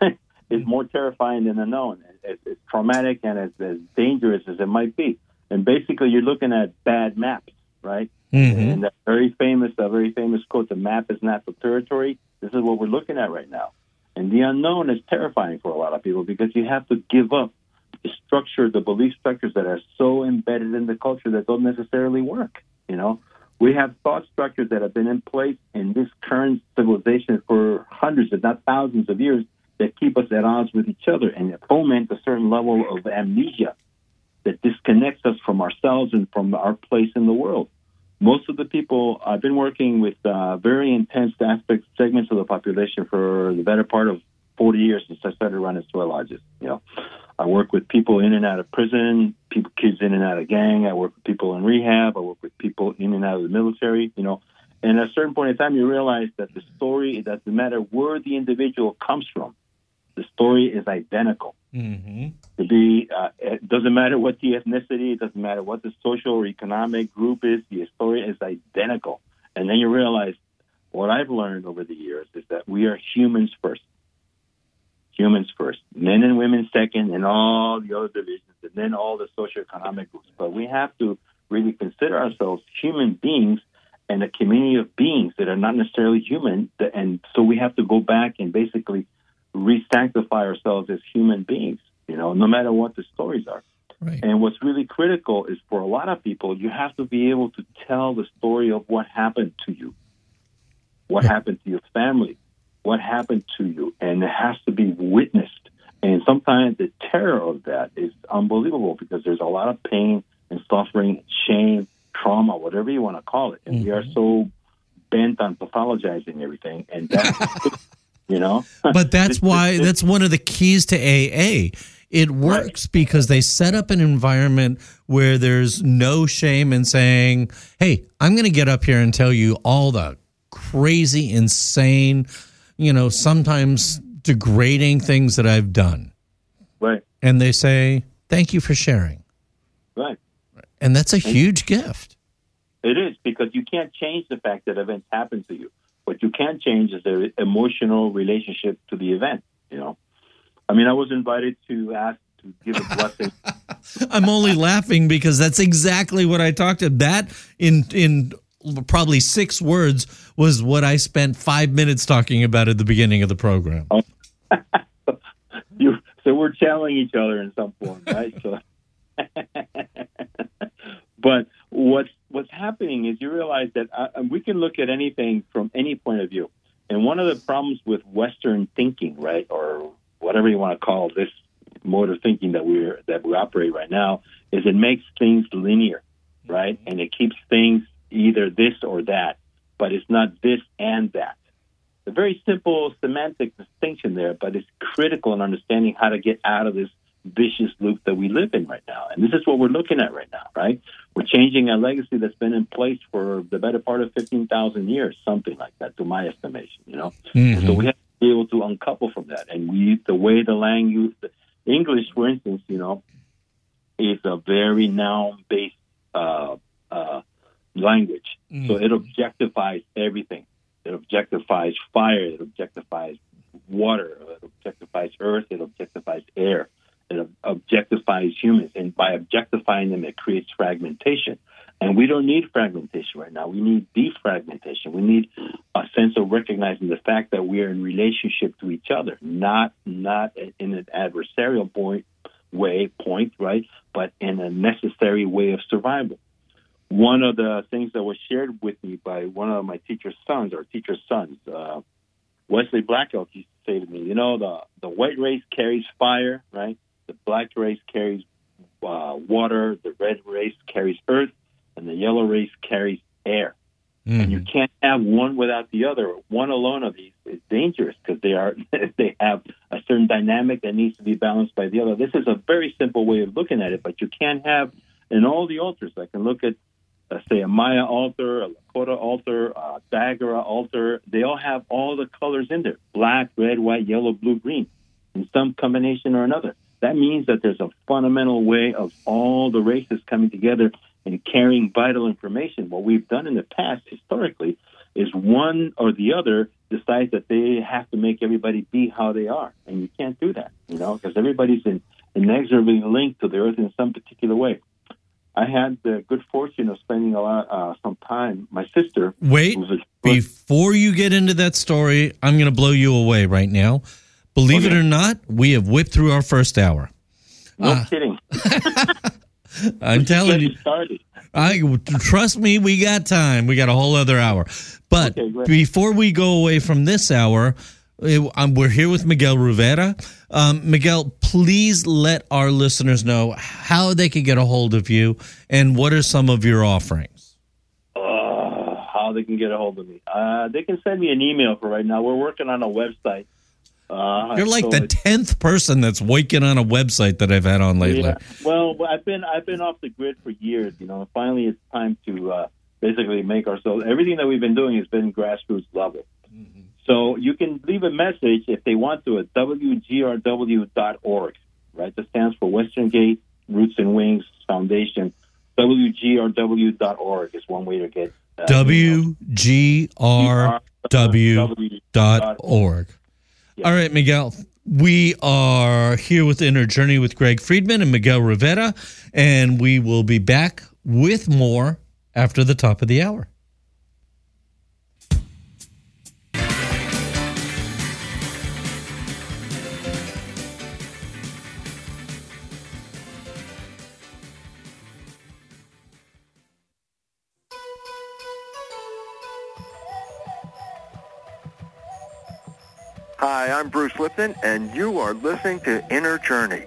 (laughs) is more terrifying than the known. It's, it's traumatic and as, as dangerous as it might be. And basically, you're looking at bad maps, right? Mm-hmm. And that very famous, a very famous quote: "The map is not the territory." This is what we're looking at right now. And the unknown is terrifying for a lot of people because you have to give up the structure, the belief structures that are so embedded in the culture that don't necessarily work. You know, we have thought structures that have been in place in this current civilization for hundreds, if not thousands of years that keep us at odds with each other and foment a certain level of amnesia that disconnects us from ourselves and from our place in the world. Most of the people I've been working with uh, very intense aspects segments of the population for the better part of 40 years since I started running soil lodges. You know, I work with people in and out of prison, people, kids in and out of gang. I work with people in rehab. I work with people in and out of the military. You know, and at a certain point in time, you realize that the story it doesn't matter where the individual comes from. The story is identical. Mm-hmm. To be, uh, it doesn't matter what the ethnicity, it doesn't matter what the social or economic group is. The story is identical. And then you realize what I've learned over the years is that we are humans first. Humans first, men and women second, and all the other divisions, and then all the socioeconomic groups. But we have to really consider ourselves human beings and a community of beings that are not necessarily human. And so we have to go back and basically re-sanctify ourselves as human beings, you know, no matter what the stories are. Right. And what's really critical is for a lot of people, you have to be able to tell the story of what happened to you, what happened to your family, what happened to you, and it has to be witnessed. And sometimes the terror of that is unbelievable because there's a lot of pain and suffering, shame, trauma, whatever you want to call it. And we are mm-hmm. so bent on pathologizing everything. And that's, (laughs) you know? (laughs) but that's why that's one of the keys to AA. It works because they set up an environment where there's no shame in saying, "Hey, I'm going to get up here and tell you all the crazy, insane, you know, sometimes degrading things that I've done." Right. And they say, "Thank you for sharing." Right. And that's a huge gift. It is because you can't change the fact that events happen to you. What you can change is the emotional relationship to the event. You know, I mean, I was invited to ask to give a blessing. (laughs) I'm only laughing because that's exactly what I talked about. That in in probably six words was what I spent five minutes talking about at the beginning of the program. (laughs) you, so we're channeling each other in some form, right? so, (laughs) but what's what's happening is you realize that uh, we can look at anything from any point of view, and one of the problems with Western thinking, right, or whatever you want to call this mode of thinking that we're that we operate right now, is it makes things linear, right, and it keeps things either this or that, but it's not this and that. A very simple semantic distinction there, but it's critical in understanding how to get out of this vicious loop that we live in right now. And this is what we're looking at right now, right? We're changing a legacy that's been in place for the better part of 15,000 years, something like that, to my estimation, you know? Mhm. So we have to be able to uncouple from that. And we, the way the language, the English, for instance, you know, is a very noun based uh, uh, language. So mm-hmm. it objectifies everything. It objectifies fire. It objectifies water. It objectifies earth. It objectifies air. It objectifies humans. And by objectifying them, it creates fragmentation. And we don't need fragmentation right now. We need defragmentation. We need a sense of recognizing the fact that we are in relationship to each other, not not in an adversarial point way point, right? But in a necessary way of survival. One of the things that was shared with me by one of my teacher's sons, or teacher's sons, uh, Wesley Black Elk used to say to me, you know, the the white race carries fire, right? The black race carries uh, water. The red race carries earth, and the yellow race carries air. And you can't have one without the other. One alone of these is dangerous because they are (laughs) they have a certain dynamic that needs to be balanced by the other. This is a very simple way of looking at it, but you can't have in all the altars. I can look at uh, say a Maya altar, a Lakota altar, a Dagara altar. They all have all the colors in there: black, red, white, yellow, blue, green, in some combination or another. That means that there's a fundamental way of all the races coming together and carrying vital information. What we've done in the past, historically, is one or the other decides that they have to make everybody be how they are, and you can't do that, you know, because everybody's in, inexorably linked to the earth in some particular way. I had the good fortune of spending a lot, uh, some time. My sister, Wait, before you get into that story, I'm going to blow you away right now. Believe it or not, we have whipped through our first hour. no Ah. kidding. (laughs) (laughs) I'm telling you, started. I trust me, we got time. We got a whole other hour. But Okay, before we go away from this hour, we're here with Miguel Rivera. Um, Miguel, please let our listeners know how they can get a hold of you and what are some of your offerings. Uh, how they can get a hold of me? Uh, they can send me an email for right now. We're working on a website. Uh, You're like so the tenth person that's waking on a website that I've had on lately. Yeah. Well, I've been I've been off the grid for years. You know, finally it's time to uh, basically make ourselves. Everything that we've been doing has been grassroots level. So you can leave a message if they want to at wgrw.org. Right, that stands for Western Gate Roots and Wings Foundation. wgrw.org is one way to get. Uh, WGRW dot org. All right, Miguel. We are here with Inner Journey with Greg Friedman and Miguel Rivera, and we will be back with more after the top of the hour. Hi, I'm Bruce Lipton, and you are listening to Inner Journey.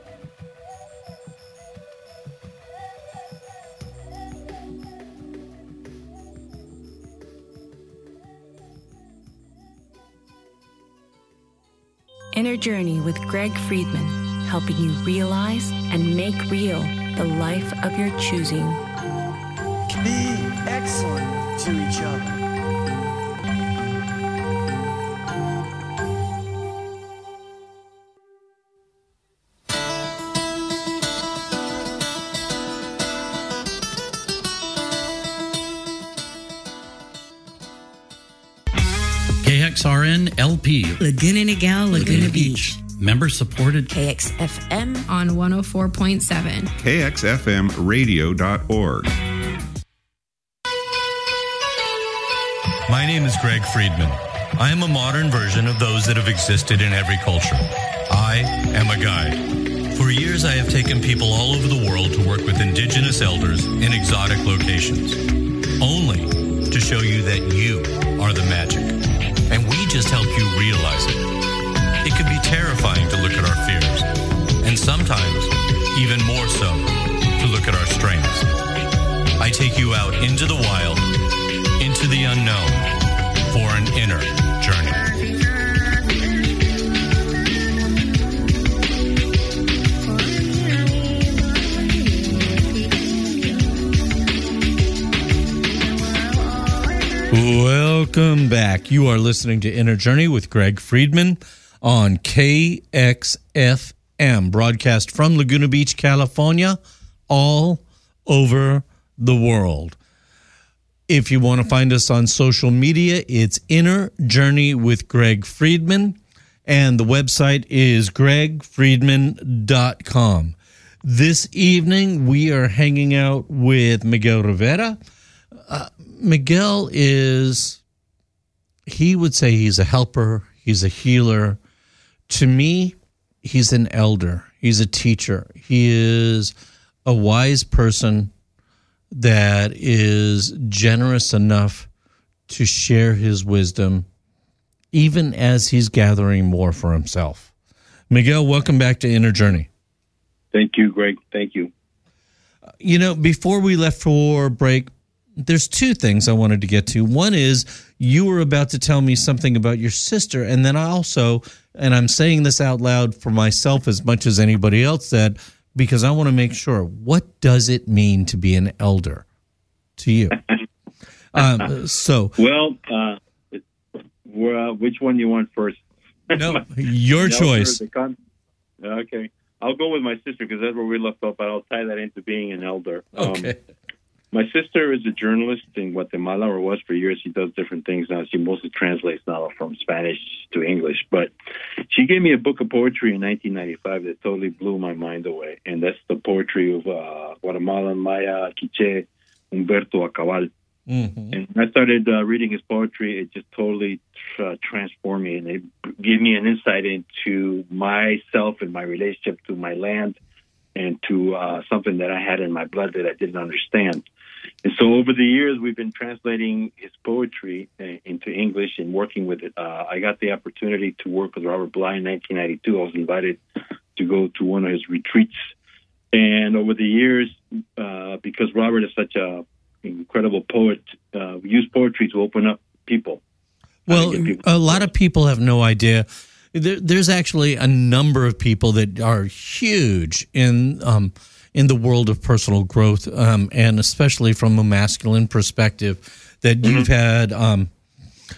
Inner Journey with Greg Friedman, helping you realize and make real the life of your choosing. Be excellent LP. Laguna Niguel, Laguna Beach. Member supported. KXFM on 104.7. KXFMradio.org. My name is Greg Friedman. I am a modern version of those that have existed in every culture. I am a guide. For years, I have taken people all over the world to work with indigenous elders in exotic locations, only to show you that you are just help you realize it. It can be terrifying to look at our fears, and sometimes even more so to look at our strengths. I take you out into the wild, into the unknown, for an inner journey. Welcome back. You are listening to Inner Journey with Greg Friedman on KXFM, broadcast from Laguna Beach, California, all over the world. If you want to find us on social media, it's Inner Journey with Greg Friedman, and the website is gregfriedman.com. This evening, we are hanging out with Miguel Rivera. Uh, Miguel is, he would say he's a helper, he's a healer. To me, he's an elder, he's a teacher, he is a wise person that is generous enough to share his wisdom, even as he's gathering more for himself. Miguel, welcome back to Inner Journey. Thank you, Greg. Thank you. You know, before we left for break, there's two things I wanted to get to. One is you were about to tell me something about your sister, and then I also, and I'm saying this out loud for myself as much as anybody else that because I want to make sure what does it mean to be an elder to you? (laughs) um, so, well, uh, well, which one you want first? No, (laughs) your choice. Con- okay, I'll go with my sister because that's where we left off. But I'll tie that into being an elder. Okay. Um, my sister is a journalist in Guatemala, or was for years. She does different things now. She mostly translates now from Spanish to English. But she gave me a book of poetry in 1995 that totally blew my mind away, and that's the poetry of uh, Guatemalan Maya Quiche Humberto Ak'abal. Mm-hmm. And I started uh, reading his poetry. It just totally uh, transformed me, and it gave me an insight into myself and my relationship to my land and to uh, something that I had in my blood that I didn't understand. And so over the years, we've been translating his poetry uh, into English and working with it. Uh, I got the opportunity to work with Robert Bly in 1992. I was invited to go to one of his retreats. And over the years, uh, because Robert is such a incredible poet, uh, we use poetry to open up people. Well, a lot of people have no idea. There, there's actually a number of people that are huge in um, in the world of personal growth, um, and especially from a masculine perspective, that Mm-hmm. you've had um,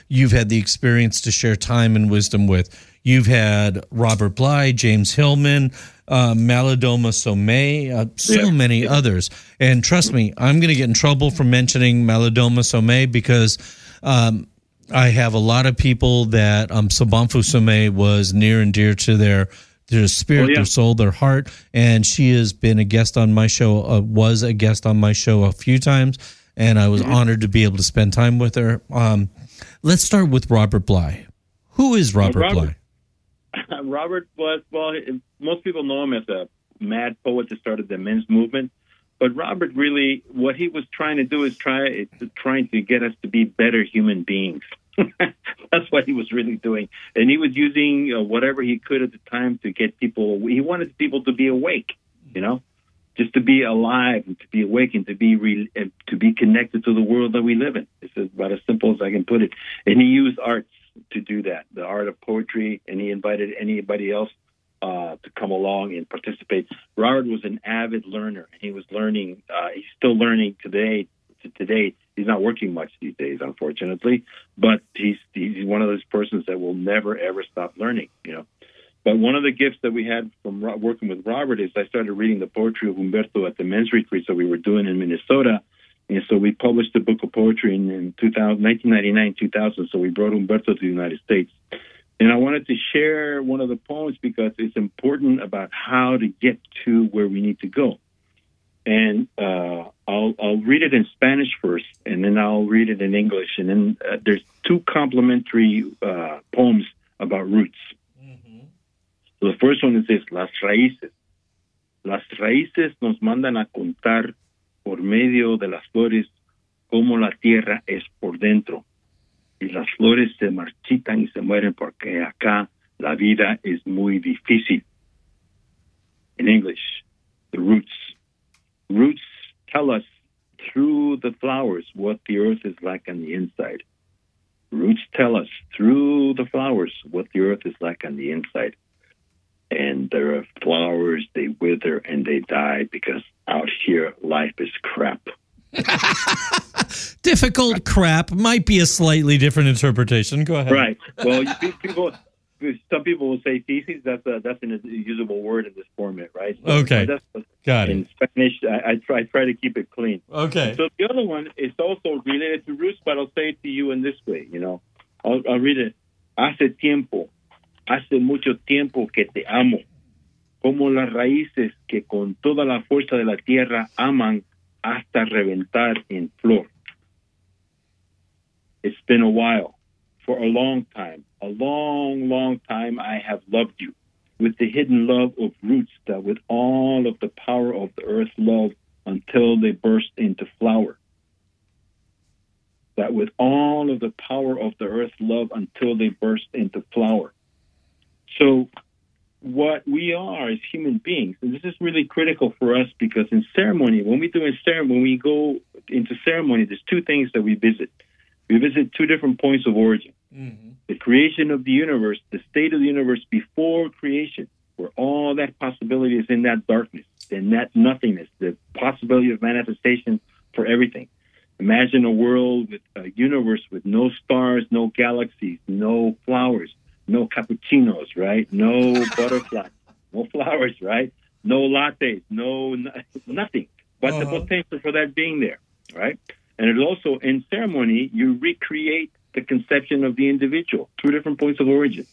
you've had the experience to share time and wisdom with. You've had Robert Bly, James Hillman, uh, Malidoma Somé, uh, so Yeah. many others. And trust me, I'm going to get in trouble for mentioning Malidoma Somé because um, I have a lot of people that um, Sobonfu Somé was near and dear to their their spirit, Oh, yeah. their soul, their heart, and she has been a guest on my show. Uh, was a guest on my show a few times, and I was honored to be able to spend time with her. Um, let's start with Robert Bly. Who is Robert, Robert- Bly? (laughs) Robert was well. Most people know him as a mad poet that started the men's movement, but Robert really, what he was trying to do is try trying to get us to be better human beings. (laughs) That's what he was really doing, and he was using uh, whatever he could at the time to get people. He wanted people to be awake, you know, just to be alive and to be awake and to be re- and to be connected to the world that we live in. It's about as simple as I can put it. And he used arts to do that, the art of poetry, and he invited anybody else uh, to come along and participate. Robert was an avid learner, and he was learning. Uh, he's still learning today. To today, he's not working much these days, unfortunately. But he's he's one of those persons that will never ever stop learning. You know. But one of the gifts that we had from working with Robert is I started reading the poetry of Humberto at the men's retreat that we were doing in Minnesota. And so we published a book of poetry in, in 2000, 1999, 2000. So we brought Humberto to the United States. And I wanted to share one of the poems because it's important about how to get to where we need to go. And uh, I'll, I'll read it in Spanish first, and then I'll read it in English. And then uh, there's two complementary uh, poems about roots. So the first one is this, Las Raíces. Las raíces nos mandan a contar por medio de las flores cómo la tierra es por dentro. Y las flores se marchitan y se mueren porque acá la vida es muy difícil. In English, the roots. Tell us through the flowers what the earth is like on the inside. Roots tell us through the flowers what the earth is like on the inside. And there are flowers, they wither and they die because out here life is crap. (laughs) Difficult crap might be a slightly different interpretation. Go ahead. Right. Well, you, people, some people will say feces. That's a, that's an usable word in this format, right? So Okay. That's, Got it. in Spanish, I, I try try to keep it clean. Okay. So the other one is also related to roots, but I'll say it to you in this way. You know, I'll, I'll read it. Hace tiempo, hace mucho tiempo que te amo, como las raíces que con toda la fuerza de la tierra aman hasta reventar en flor. It's been a while, for a long time, a long, long time I have loved you with the hidden love of roots that with all of the power of the earth love until they burst into flower. That with all of the power of the earth love until they burst into flower. So, what we are as human beings, and this is really critical for us because in ceremony, when we do a ceremony, when we go into ceremony, there's two things that we visit. We visit two different points of origin mm-hmm. the creation of the universe, the state of the universe before creation, where all that possibility is in that darkness, in that nothingness, the possibility of manifestation for everything. Imagine a world with a universe with no stars, no galaxies, no flowers, no cappuccinos, right? No (laughs) butterflies, no flowers, right? No lattes, no nothing but the uh-huh. potential for that being there, right? And it also in ceremony you recreate the conception of the individual, two different points of origin,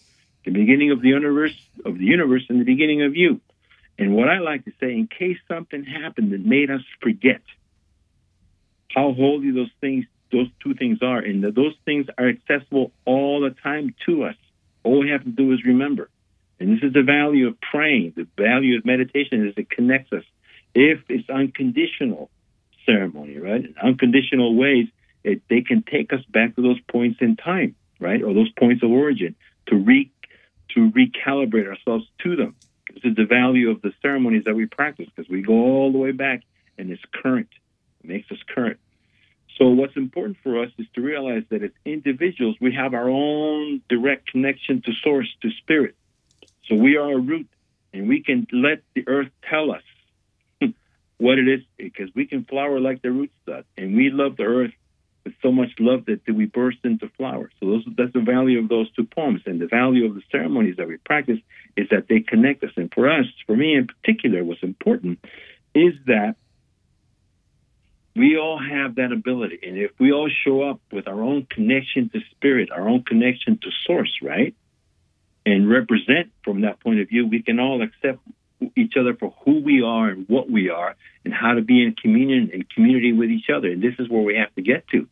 the beginning of the universe, of the universe, and the beginning of you. And what I like to say, in case something happened that made us forget how holy those things, those two things are, and that those things are accessible all the time to us. All we have to do is remember. And this is the value of praying. The value of meditation is it connects us. If it's unconditional ceremony, right? Unconditional ways, it, they can take us back to those points in time, right? Or those points of origin to re to recalibrate ourselves to them. This is the value of the ceremonies that we practice because we go all the way back and it's current. It makes us current. So what's important for us is to realize that as individuals, we have our own direct connection to source, to spirit. So we are a root and we can let the earth tell us what it is because we can flower like the roots does. And we love the earth with so much love that we burst into flower. So those, that's the value of those two poems. And the value of the ceremonies that we practice is that they connect us. And for us, for me in particular, what's important is that we all have that ability. And if we all show up with our own connection to spirit, our own connection to source, right? And represent from that point of view, we can all accept each other for who we are and what we are and how to be in communion and community with each other. And this is where we have to get to.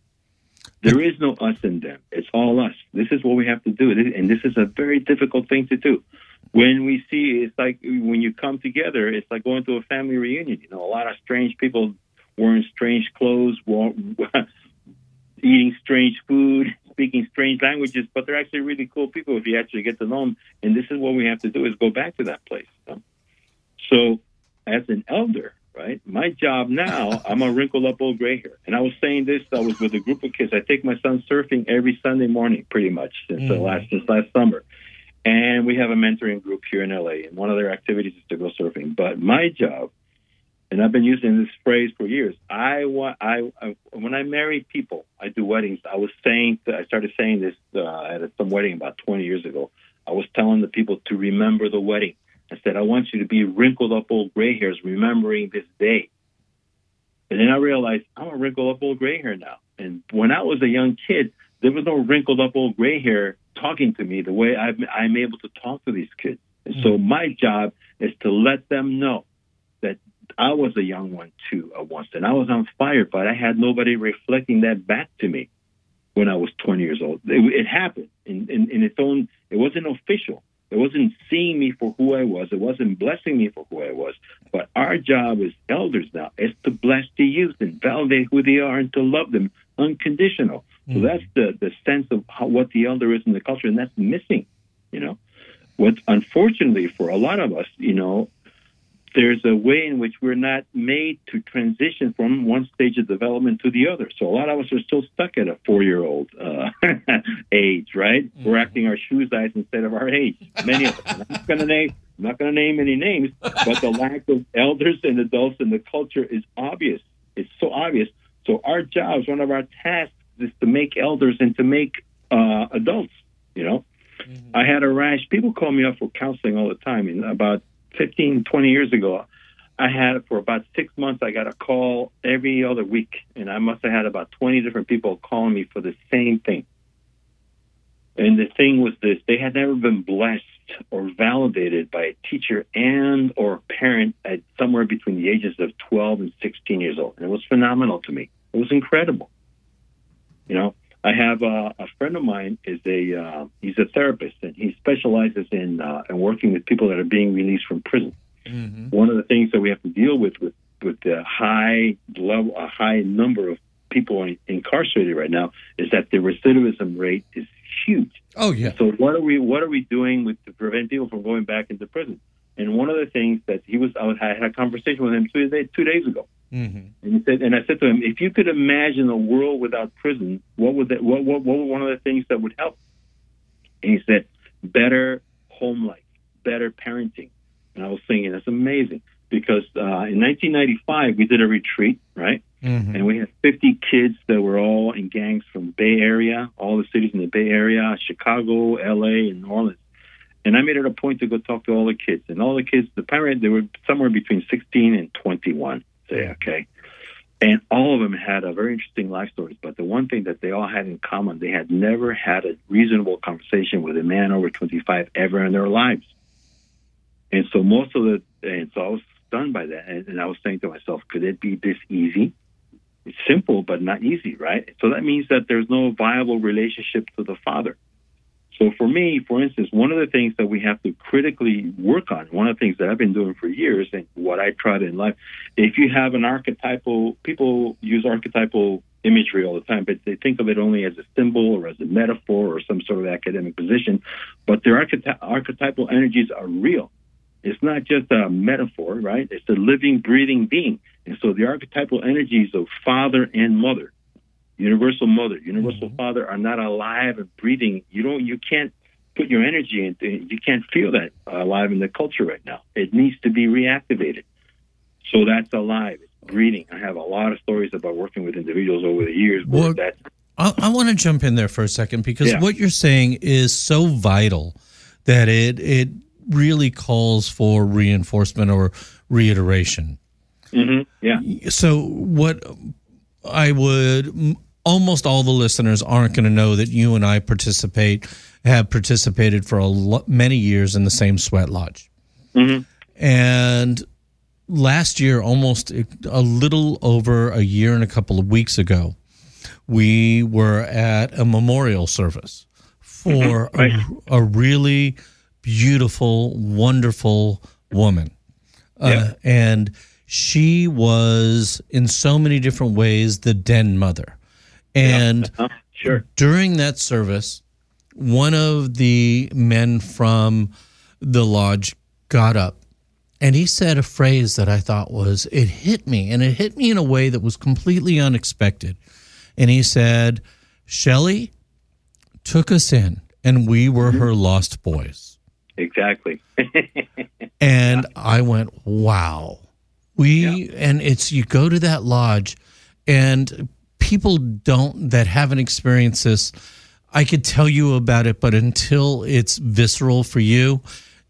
There is no us and them. It's all us. This is what we have to do. And this is a very difficult thing to do. When we see, it's like when you come together, it's like going to a family reunion. You know, a lot of strange people wearing strange clothes, (laughs) eating strange food, speaking strange languages, but they're actually really cool people if you actually get to know them. And this is what we have to do is go back to that place. Know? So, as an elder, right, my job now, (laughs) I'm a wrinkled up old gray hair. And I was saying this, I was with a group of kids. I take my son surfing every Sunday morning, pretty much, since the last since last summer. And we have a mentoring group here in LA, and one of their activities is to go surfing. But my job, and I've been using this phrase for years. I want, I, I when I marry people, I do weddings. I was saying, I started saying this uh, at some wedding about 20 years ago. I was telling the people to remember the wedding. I said, I want you to be wrinkled up old gray hairs remembering this day. And then I realized I'm a wrinkled up old gray hair now. And when I was a young kid, there was no wrinkled up old gray hair talking to me the way I'm, I'm able to talk to these kids. And so mm. my job is to let them know that I was a young one too at once, and I was on fire, but I had nobody reflecting that back to me when I was 20 years old. It, it happened in, in, in its own. It wasn't official, It wasn't seeing me for who I was. It wasn't blessing me for who I was. But our job as elders now is to bless the youth and validate who they are and to love them unconditional. So hmm. that's the, the sense of how, what the elder is in the culture, and that's missing, you know. What unfortunately for a lot of us, you know, there's a way in which we're not made to transition from one stage of development to the other. So a lot of us are still stuck at a four-year-old uh, (laughs) age, right? We're acting our shoe size instead of our age. Many of us. I'm not going to name. I'm not going to name any names, but the lack of elders and adults in the culture is obvious. It's so obvious. So our jobs, one of our tasks, is to make elders and to make uh, adults. You know, I had a rash. People call me up for counseling all the time. And about 15, 20 years ago, I had for about six months. I got a call every other week, and I must have had about 20 different people calling me for the same thing. And the thing was this: they had never been blessed or validated by a teacher and or parent at somewhere between the ages of 12 and 16 years old. And it was phenomenal to me. It was incredible. You know, I have uh, a friend of mine is a uh, he's a therapist and he specializes in uh, in working with people that are being released from prison. One of the things that we have to deal with with with the high level, a high number of people incarcerated right now is that the recidivism rate is huge. Oh yeah. So what are we what are we doing with to prevent people from going back into prison? And one of the things that he was I had a conversation with him two days two days ago. Mm-hmm. And he said, and I said to him, if you could imagine a world without prison, what would that? What what what were one of the things that would help? And he said, better home life, better parenting. And I was thinking, that's amazing because uh, in 1995 we did a retreat, right? Mm-hmm. And we had 50 kids that were all in gangs from the Bay Area, all the cities in the Bay Area, Chicago, LA, and New Orleans. And I made it a point to go talk to all the kids. And all the kids, the parents, they were somewhere between 16 and 21, say, okay. And all of them had a very interesting life stories. But the one thing that they all had in common, they had never had a reasonable conversation with a man over 25 ever in their lives. And so most of the, and so I was stunned by that. And, and I was saying to myself, could it be this easy? It's simple, but not easy, right? So that means that there's no viable relationship to the father. So for me, for instance, one of the things that we have to critically work on, one of the things that I've been doing for years and what I tried in life, if you have an archetypal, people use archetypal imagery all the time, but they think of it only as a symbol or as a metaphor or some sort of academic position. But their archety- archetypal energies are real. It's not just a metaphor, right? It's a living, breathing being. And so the archetypal energies of father and mother, universal mother, universal father are not alive and breathing. You don't, you can't put your energy into, you can't feel that alive in the culture right now. It needs to be reactivated. So that's alive. It's breathing. I have a lot of stories about working with individuals over the years Well, that I, I want to jump in there for a second because Yeah. what you're saying is so vital that it it really calls for reinforcement or reiteration. hmm yeah. So what I would almost all the listeners aren't going to know that you and I participate have participated for a lo- many years in the same sweat lodge. hmm And last year, almost a little over a year and a couple of weeks ago, we were at a memorial service for Mhm, right. a, a really beautiful, wonderful woman. Yeah. Uh, and she was, in so many different ways, the den mother. And Uh-huh. Sure. during that service, one of the men from the lodge got up and he said a phrase that I thought was, it hit me. And it hit me in a way that was completely unexpected. And he said, Shelly took us in and we were her lost boys. Exactly. (laughs) And I went, wow. We, and it's, you go to that lodge and people don't, that haven't experienced this, I could tell you about it, but until it's visceral for you,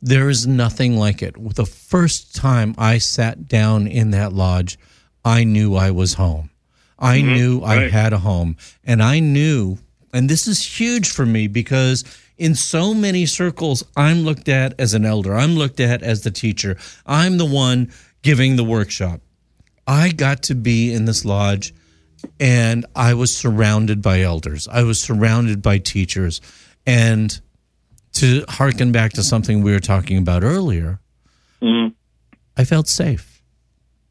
there is nothing like it. The first time I sat down in that lodge, I knew I was home. I Mhm, knew I had a home. And I knew, and this is huge for me because in so many circles, I'm looked at as an elder, I'm looked at as the teacher, I'm the one giving the workshop. I got to be in this lodge and I was surrounded by elders. I was surrounded by teachers. And to harken back to something we were talking about earlier, Mhm. I felt safe.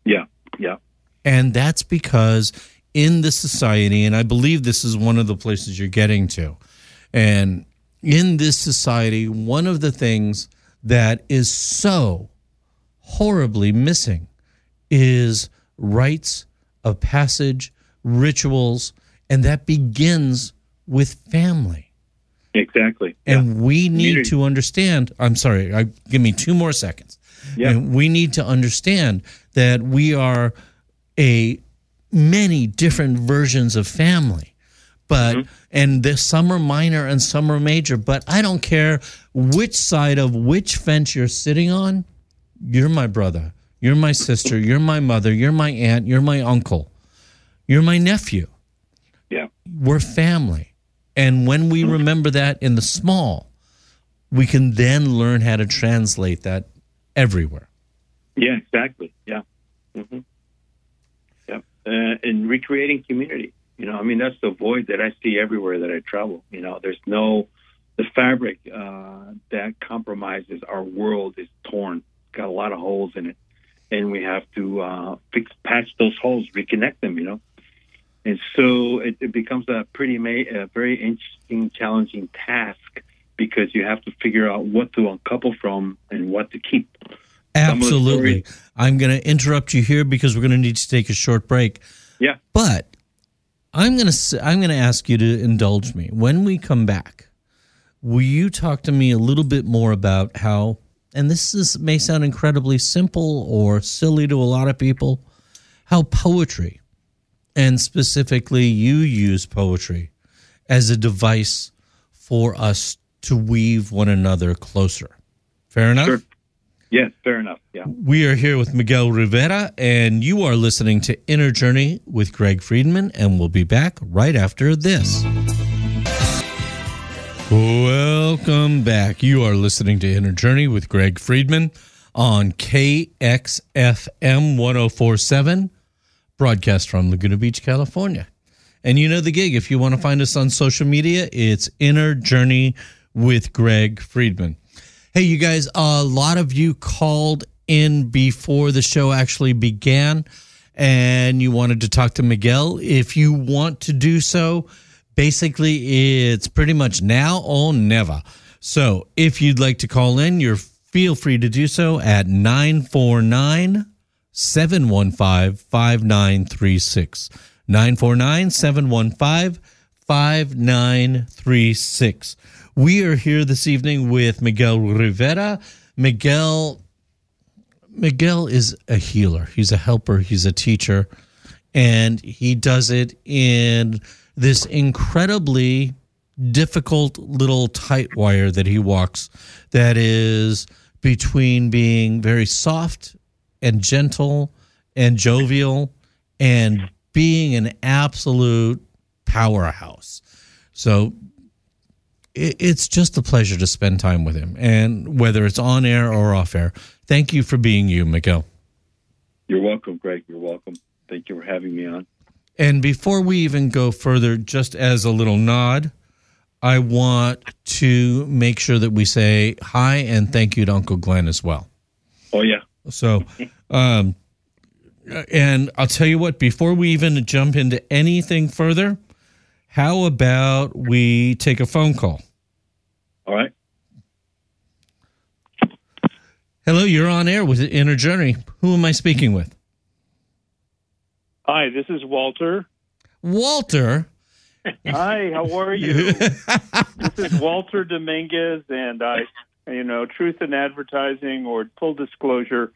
Yeah, yeah. And that's because in the society, and I believe this is one of the places you're getting to, and in this society, one of the things that is so horribly missing is rites of passage, rituals, and that begins with family. Exactly. And we need Community. to understand. I'm sorry, I, give me two more seconds. Yeah. And we need to understand that we are a many different versions of family. But Mm-hmm. and the some are minor and some are major. But I don't care which side of which fence you're sitting on. You're my brother. You're my sister. You're my mother. You're my aunt. You're my uncle. You're my nephew Yeah. we're family. And when we remember that in the small, we can then learn how to translate that everywhere. Yeah, exactly. Yeah. hmm Yeah. Uh, and recreating community. You know, I mean, that's the void that I see everywhere that I travel. You know, there's no, the fabric uh, that compromises our world is torn. It's got a lot of holes in it. And we have to uh, fix, patch those holes, reconnect them, you know. And so it, it becomes a pretty, ma- a very interesting, challenging task because you have to figure out what to uncouple from and what to keep. Absolutely. I'm going to interrupt you here because we're going to need to take a short break. Yeah. But I'm going to I'm going to ask you to indulge me. When we come back, will you talk to me a little bit more about how and this is may sound incredibly simple or silly to a lot of people, how poetry and specifically you use poetry as a device for us to weave one another closer. Fair enough? Sure. Yes, fair enough. Yeah. We are here with Miguel Rivera, and you are listening to Inner Journey with Greg Friedman, and we'll be back right after this. Welcome back. You are listening to Inner Journey with Greg Friedman on KXFM 1047, broadcast from Laguna Beach, California. And you know the gig. If you want to find us on social media, it's Inner Journey with Greg Friedman. Hey, you guys, a lot of you called in before the show actually began and you wanted to talk to Miguel. If you want to do so, basically it's pretty much now or never. So if you'd like to call in, you're feel free to do so at 949 715 5936. 949 715 5936. We are here this evening with Miguel Rivera. Miguel Miguel is a healer. He's a helper, he's a teacher, and he does it in this incredibly difficult little tight wire that he walks that is between being very soft and gentle and jovial and being an absolute powerhouse. So it, it's just a pleasure to spend time with him, and whether it's on air or off air. Thank you for being you, Miguel. You're welcome, Greg. You're welcome. Thank you for having me on. And before we even go further, just as a little nod, I want to make sure that we say hi and thank you to Uncle Glenn as well. Oh yeah. So, um, and I'll tell you what, before we even jump into anything further, how about we take a phone call? All right. Hello, you're on air with Inner Journey. Who am I speaking with? Hi, this is Walter. Walter. Hi, how are you? (laughs) this is Walter Dominguez, and I, you know, truth in advertising or full disclosure,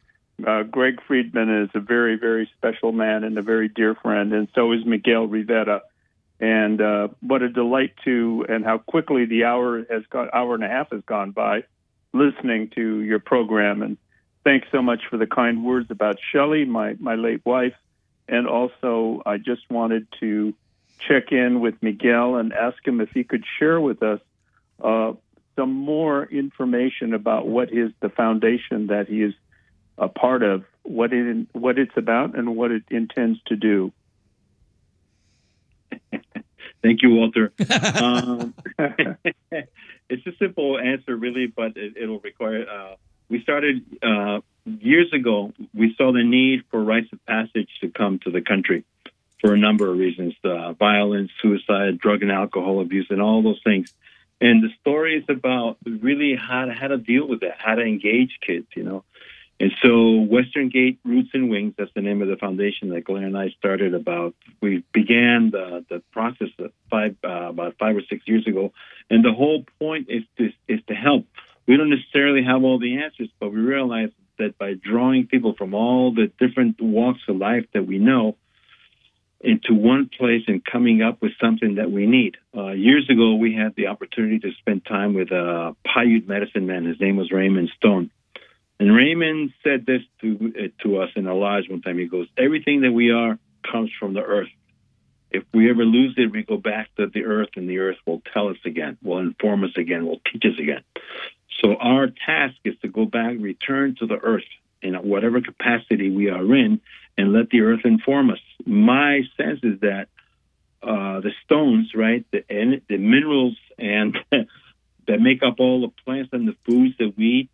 uh, Greg Friedman is a very, very special man and a very dear friend, and so is Miguel Rivera. And uh, what a delight to, and how quickly the hour has hour and a half has gone by, listening to your program. And thanks so much for the kind words about Shelley, my my late wife, and also I just wanted to check in with Miguel and ask him if he could share with us uh, some more information about what is the foundation that he is a part of, what it what it's about, and what it intends to do. (laughs) Thank you, Walter. (laughs) um, (laughs) it's a simple answer, really, but it, it'll require. Uh, we started uh, years ago. We saw the need for rites of passage to come to the country for a number of reasons: uh, violence, suicide, drug and alcohol abuse, and all those things. And the story is about really how to how to deal with that, how to engage kids, you know. And so, Western Gate Roots and Wings, that's the name of the foundation that Glenn and I started about. We began the, the process five, uh, about five or six years ago. And the whole point is to, is to help. We don't necessarily have all the answers, but we realize that by drawing people from all the different walks of life that we know into one place and coming up with something that we need. Uh, years ago, we had the opportunity to spend time with a Paiute medicine man. His name was Raymond Stone and Raymond said this to uh, to us in our lodge one time. He goes, "Everything that we are comes from the earth. If we ever lose it, we go back to the earth, and the earth will tell us again, will inform us again, will teach us again. So our task is to go back, return to the earth in whatever capacity we are in, and let the earth inform us. My sense is that uh, the stones, right, the the minerals and (laughs) that make up all the plants and the foods that we eat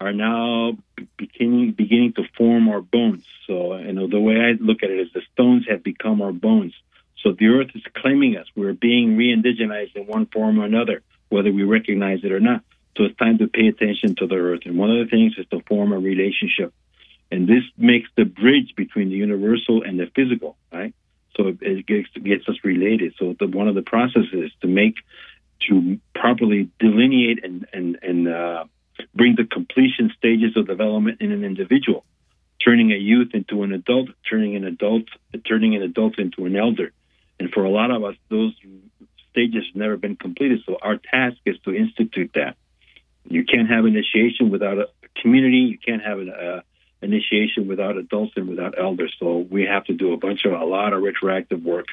are now beginning beginning to form our bones. So, you know, the way I look at it is the stones have become our bones. So the earth is claiming us. We're being re-indigenized in one form or another, whether we recognize it or not. So it's time to pay attention to the earth. And one of the things is to form a relationship. And this makes the bridge between the universal and the physical, right? So it gets, gets us related. So the, one of the processes to make, to properly delineate and, and, and, uh, bring the completion stages of development in an individual, turning a youth into an adult, turning an adult, turning an adult into an elder. And for a lot of us, those stages have never been completed. So our task is to institute that. You can't have initiation without a community. You can't have an uh, initiation without adults and without elders. So we have to do a bunch of a lot of retroactive work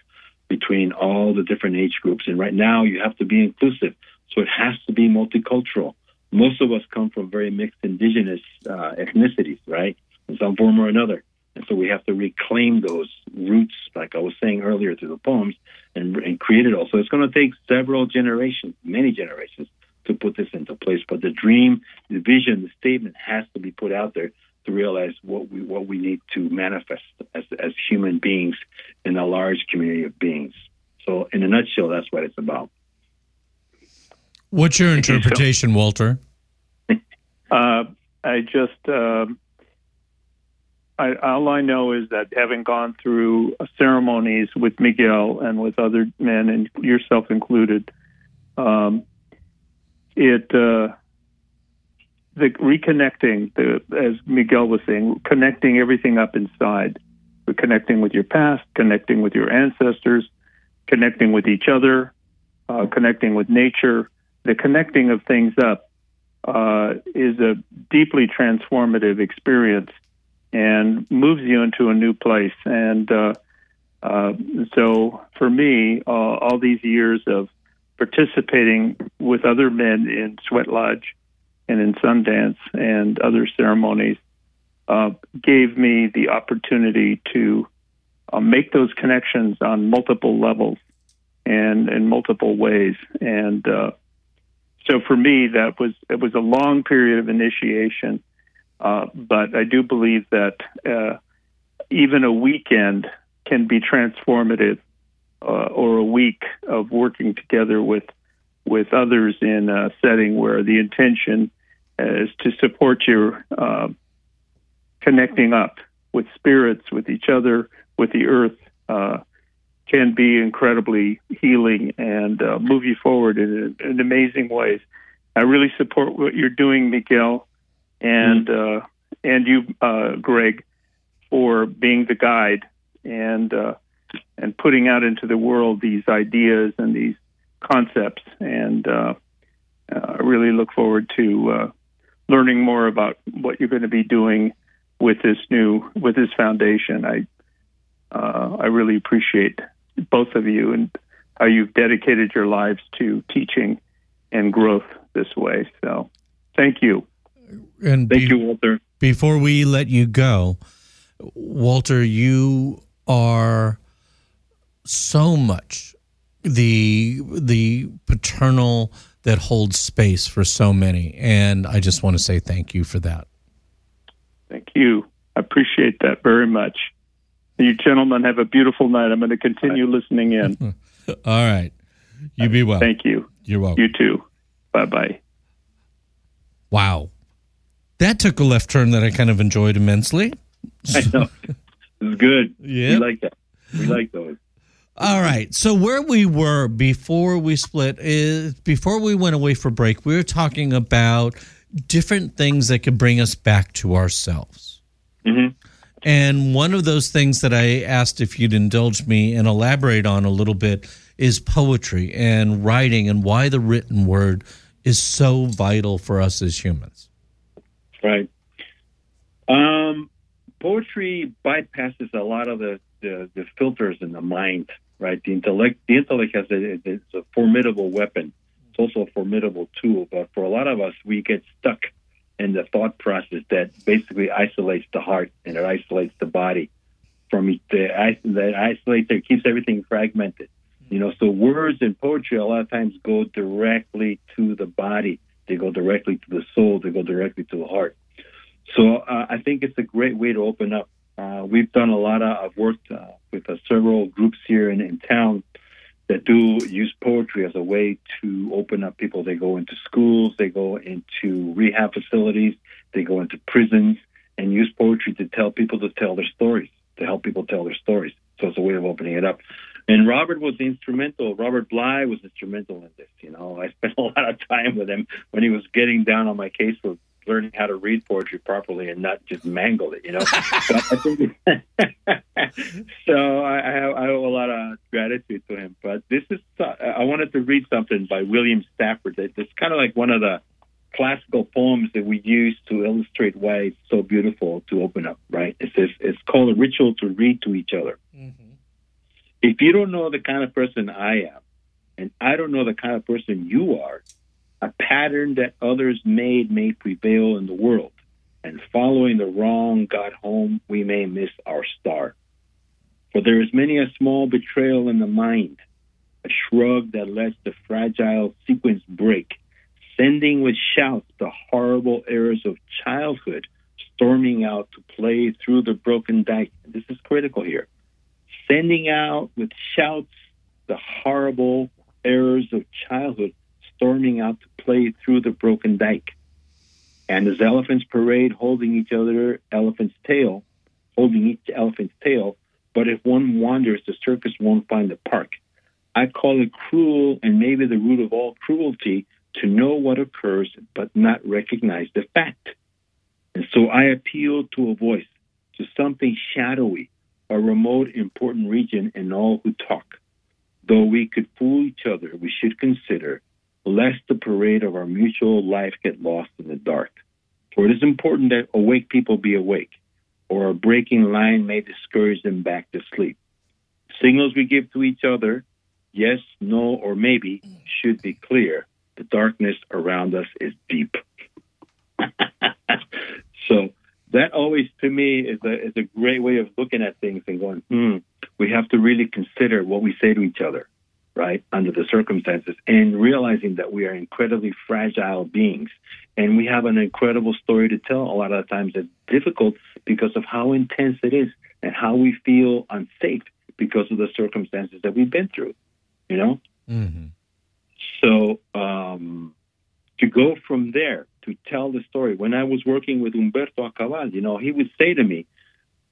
between all the different age groups. And right now, you have to be inclusive. So it has to be multicultural most of us come from very mixed indigenous uh, ethnicities, right? In some form or another. And so we have to reclaim those roots, like I was saying earlier through the poems, and, and create it all. So it's going to take several generations, many generations, to put this into place. But the dream, the vision, the statement has to be put out there to realize what we what we need to manifest as as human beings in a large community of beings. So, in a nutshell, that's what it's about. What's your interpretation, so, Walter? (laughs) Uh, I just, uh, I, all I know is that having gone through ceremonies with Miguel and with other men, and yourself included, um, it uh, the reconnecting, the, as Miguel was saying, connecting everything up inside. We're connecting with your past, connecting with your ancestors, connecting with each other, uh, connecting with nature. The connecting of things up uh, is a deeply transformative experience and moves you into a new place. And uh, uh, so, for me, uh, all these years of participating with other men in Sweat Lodge and in Sundance and other ceremonies uh, gave me the opportunity to uh, make those connections on multiple levels and in multiple ways. And so for me, that was it was a long period of initiation, uh, but I do believe that uh, even a weekend can be transformative, uh, or a week of working together with with others in a setting where the intention is to support your uh, connecting up with spirits, with each other, with the earth uh, can be incredibly healing and uh, move you forward in, in, amazing ways. I really support what you're doing, Miguel, and mm-hmm. uh, and you, uh, Greg, for being the guide and uh, and putting out into the world these ideas and these concepts. And uh, uh, I really look forward to learning more about what you're going to be doing with this new with this foundation. I uh, I really appreciate both of you and how you've dedicated your lives to teaching and growth this way. So thank you. And thank be- you, Walter. Before we let you go, Walter, you are so much, the the paternal that holds space for so many, and I just want to say thank you for that. Thank you. I appreciate that very much. You gentlemen have a beautiful night. I'm going to continue listening in. (laughs) All right. You be well. Thank you. You're welcome. You too. Bye bye. Wow. That took a left turn that I kind of enjoyed immensely. (laughs) I know. It's good. Yeah. We like that. We like those. All right. So where we were before we split is before we went away for break, we were talking about different things that could bring us back to ourselves. Mm-hmm. And one of those things that I asked if you'd indulge me and elaborate on a little bit is poetry and writing and why the written word is so vital for us as humans. Right. Um, poetry bypasses a lot of the, the, the filters in the mind, right? The intellect, the intellect has a, it's a formidable weapon. It's also a formidable tool, but for a lot of us, we get stuck in the thought process that basically isolates the heart and it isolates the body from the, that isolates it keeps everything fragmented. You know, so words and poetry a lot of times go directly to the body. They go directly to the soul. They go directly to the heart. So uh, I think it's a great way to open up. Uh, we've done a lot of, I've worked uh, with uh, several groups here in, in town that do use poetry as a way to open up people. They go into schools, they go into rehab facilities, they go into prisons, and use poetry to tell people to tell their stories, to help people tell their stories. So it's a way of opening it up. And Robert was instrumental. Robert Bly was instrumental in this. You know, I (laughs) spent a lot of time with him when he was getting down on my case learning how to read poetry properly and not just mangle it. You know, but (laughs) I so I, (laughs) I owe a lot of gratitude to him. But this is I wanted to read something by William Stafford. It's kind of like one of the classical poems that we use to illustrate why it's so beautiful to open up. Right? It's this, it's called a ritual to read to each other. Mm-hmm. If you don't know the kind of person I am, and I don't know the kind of person you are, a pattern that others made may prevail in the world, and following the wrong got home, we may miss our star. For there is many a small betrayal in the mind, a shrug that lets the fragile sequence break, sending with shouts the horrible errors of childhood, storming out to play through the broken dike. This is critical here. Sending out with shouts the horrible errors of childhood, storming out to play through the broken dike. And as elephants parade holding each other elephant's tail, holding each elephant's tail, but if one wanders, the circus won't find the park. I call it cruel and maybe the root of all cruelty to know what occurs but not recognize the fact. And so I appeal to a voice, to something shadowy, a remote, important region in all who talk. Though we could fool each other, we should consider lest the parade of our mutual life get lost in the dark. For it is important that awake people be awake, or a breaking line may discourage them back to sleep. Signals we give to each other, yes, no, or maybe, should be clear. The darkness around us is deep. (laughs) so that always, to me, is a, is a great way of looking at things and going, hmm, we have to really consider what we say to each other right, under the circumstances, and realizing that we are incredibly fragile beings. And we have an incredible story to tell. A lot of the times it's difficult because of how intense it is and how we feel unsafe because of the circumstances that we've been through, you know? Mm-hmm. So um, to go from there to tell the story, when I was working with Humberto Ak'abal, you know, he would say to me,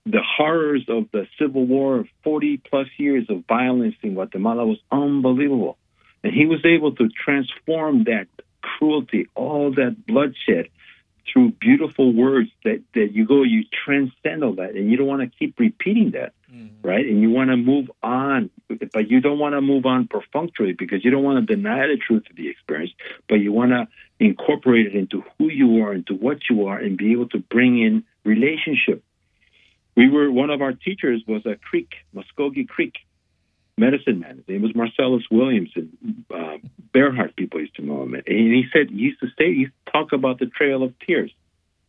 the horrors of the Civil War, 40 plus years of violence in Guatemala was unbelievable. And he was able to transform that cruelty, all that bloodshed, through beautiful words that, that you go, you transcend all that, and you don't want to keep repeating that, mm-hmm. right? And you want to move on, but you don't want to move on perfunctorily because you don't want to deny the truth of the experience, but you want to incorporate it into who you are, into what you are, and be able to bring in relationship we were one of our teachers was a Creek, Muskogee Creek medicine man. His name was Marcellus Williamson. Uh, Bearheart people used to know him, and he said he used to say he used to talk about the Trail of Tears,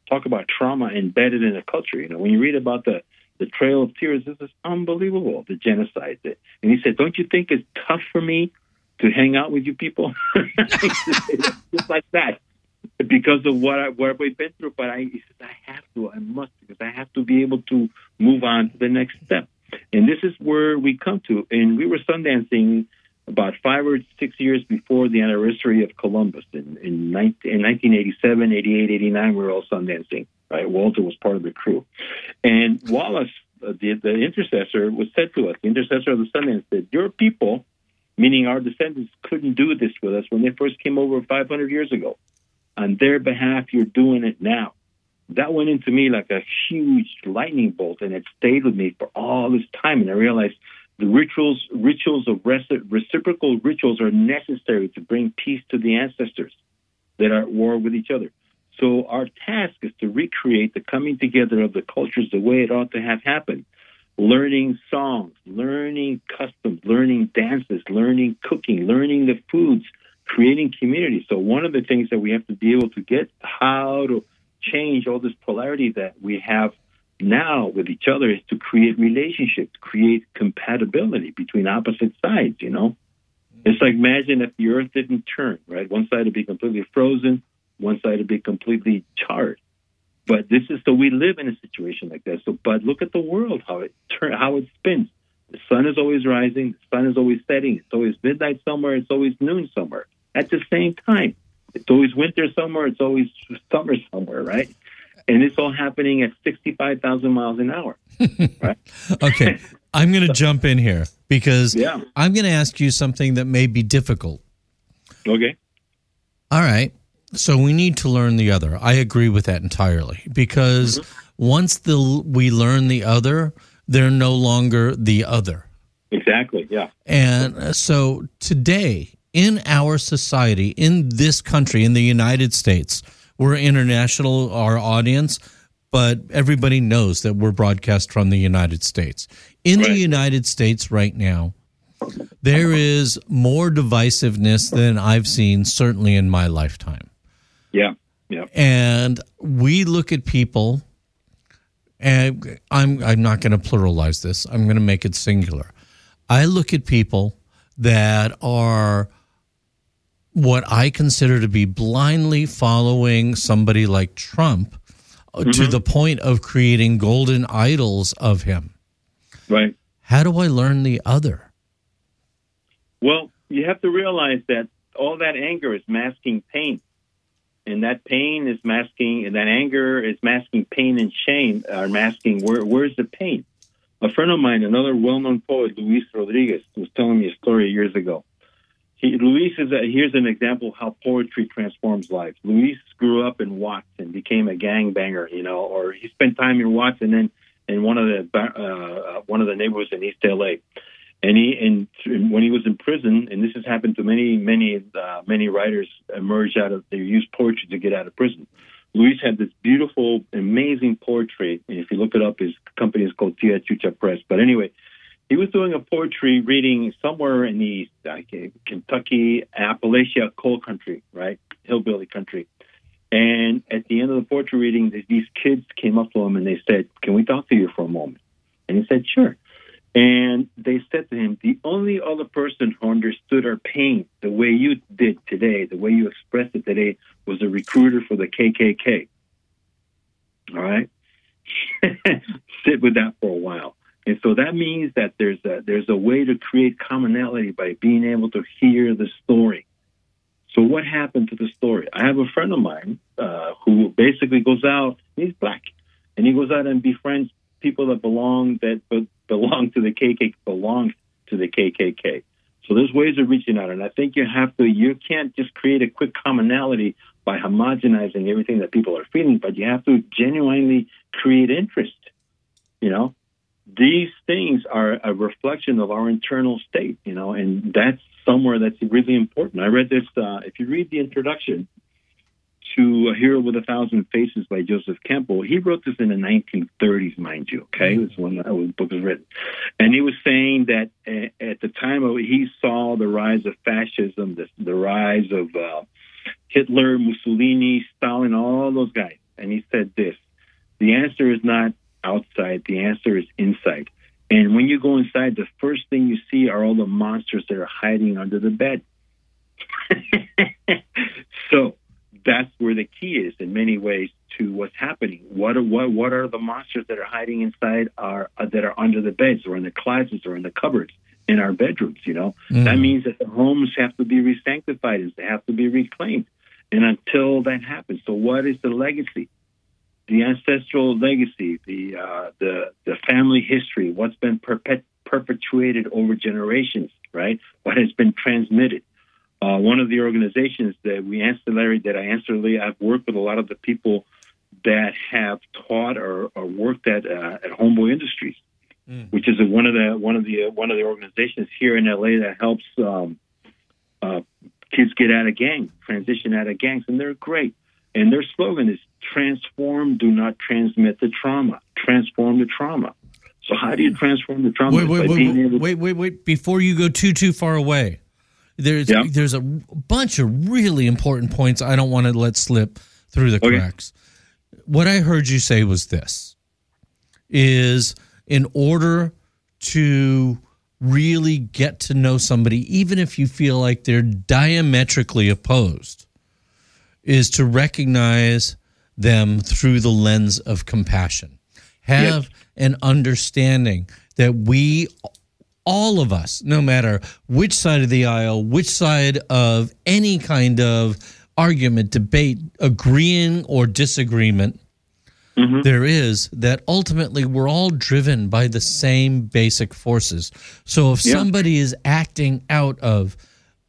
talk about trauma embedded in the culture. You know, when you read about the the Trail of Tears. This is unbelievable, the genocide. And he said, Don't you think it's tough for me to hang out with you people? (laughs) Just like that. Because of what, I, what we've been through. But I, I have to, I must, because I have to be able to move on to the next step. And this is where we come to. And we were Sundancing about five or six years before the anniversary of Columbus. In, in, 19, in 1987, 88, 89, we were all Sundancing. Right? Walter was part of the crew. And Wallace, uh, the, the intercessor, was said to us, the intercessor of the Sundance said, Your people, meaning our descendants, couldn't do this with us when they first came over 500 years ago. On their behalf, you're doing it now. That went into me like a huge lightning bolt, and it stayed with me for all this time. And I realized the rituals, rituals of reciprocal rituals are necessary to bring peace to the ancestors that are at war with each other. So our task is to recreate the coming together of the cultures the way it ought to have happened. Learning songs, learning customs, learning dances, learning cooking, learning the foods, creating community. So one of the things that we have to be able to get how to change all this polarity that we have now with each other is to create relationships, create compatibility between opposite sides, you know? It's like imagine if the earth didn't turn, right? One side would be completely frozen, one side would be completely charred. But this is so we live in a situation like that. So, but look at the world how it turn, how it spins. The sun is always rising, the sun is always setting. It's always midnight somewhere. It's always noon somewhere. At the same time, it's always winter somewhere. It's always summer somewhere, right? And it's all happening at sixty-five thousand miles an hour. (laughs) Right? okay, I'm going (laughs) to jump in here because Yeah. I'm going to ask you something that may be difficult. Okay. All right. So we need to learn the other. I agree with that entirely because once the we learn the other, they're no longer the other. Exactly. Yeah. And uh, so today in our society, in this country, in the United States, we're international, our audience, but everybody knows that we're broadcast from the United States. In the United States right now, there is more divisiveness than I've seen, certainly in my lifetime. Yeah. Yeah. And we look at people, and I'm I'm not going to pluralize this. I'm going to make it singular. I look at people that are what I consider to be blindly following somebody like Trump uh, to Mhm. the point of creating golden idols of him. Right. How do I learn the other? Well, you have to realize that all that anger is masking pain. And that pain is masking, and that anger is masking pain and shame, are masking where, where's the pain? A friend of mine, another well known poet, Luis Rodriguez, was telling me a story years ago. He, Luis is a, here's an example of how poetry transforms lives. Luis grew up in Watts and became a gangbanger, you know, or he spent time in Watts and then in one of the uh, uh, one of the neighborhoods in East LA. And he and when he was in prison, and this has happened to many many uh, many writers emerge out of they use poetry to get out of prison. Luis had this beautiful, amazing poetry. And if you look it up, his company is called Tia Chucha Press. But anyway, he was doing a poetry reading somewhere in the uh, Kentucky, Appalachia coal country, right? Hillbilly country. And at the end of the poetry reading, th- these kids came up to him and they said, Can we talk to you for a moment? And he said, Sure. And they said to him, The only other person who understood our pain the way you did today, the way you expressed it today, was a recruiter for the KKK. All right? (laughs) Sit with that for a while. And so that means that there's a, there's a way to create commonality by being able to hear the story. So what happened to the story? I have a friend of mine uh, who basically goes out. He's black, and he goes out and befriends people that belong that be- belong to the KKK belong to the KKK. So there's ways of reaching out, and I think you have to. You can't just create a quick commonality by homogenizing everything that people are feeling, but you have to genuinely create interest. You know, these things are a reflection of our internal state, you know, and that's somewhere that's really important. I read this, uh, if you read the introduction to A Hero with a Thousand Faces by Joseph Campbell, he wrote this in the 1930s, mind you, okay? When that was- book was written. And he was saying that at the time of he saw the rise of fascism, the, the rise of uh, Hitler, Mussolini, Stalin, all those guys. And he said this the answer is not outside. The answer is inside. And when you go inside, the first thing you see are all the monsters that are hiding under the bed. (laughs) so that's where the key is in many ways to what's happening. What are what what are the monsters that are hiding inside our uh, that are under the beds or in the closets or in the cupboards in our bedrooms? You know Mm. that means that the homes have to be re-sanctified, they have to be reclaimed, and until that happens, so what is the legacy? The ancestral legacy, the uh, the the family history, what's been perpet- perpetuated over generations, right? What has been transmitted uh, one of the organizations that we ancillary that I ancillary I've worked with a lot of the people that have taught or, or worked at uh, at Homeboy Industries, which is a, one of the one of the uh, one of the organizations here in LA that helps um, uh, kids get out of gangs, transition out of gangs, and they're great. And their slogan is "Transform, do not transmit the trauma. Transform the trauma." So how do you hmm. transform the trauma? Wait, wait, By wait, being wait, able- wait, wait, wait. Before you go too, too far away, there's there's a bunch of really important points I don't want to let slip through the cracks. What I heard you say was this: is in order to really get to know somebody, even if you feel like they're diametrically opposed, is to recognize them through the lens of compassion. Have an understanding that we, all of us, no matter which side of the aisle, which side of any kind of argument, debate, agreeing or disagreement, mm-hmm. there is that ultimately we're all driven by the same basic forces. So if Yeah. somebody is acting out of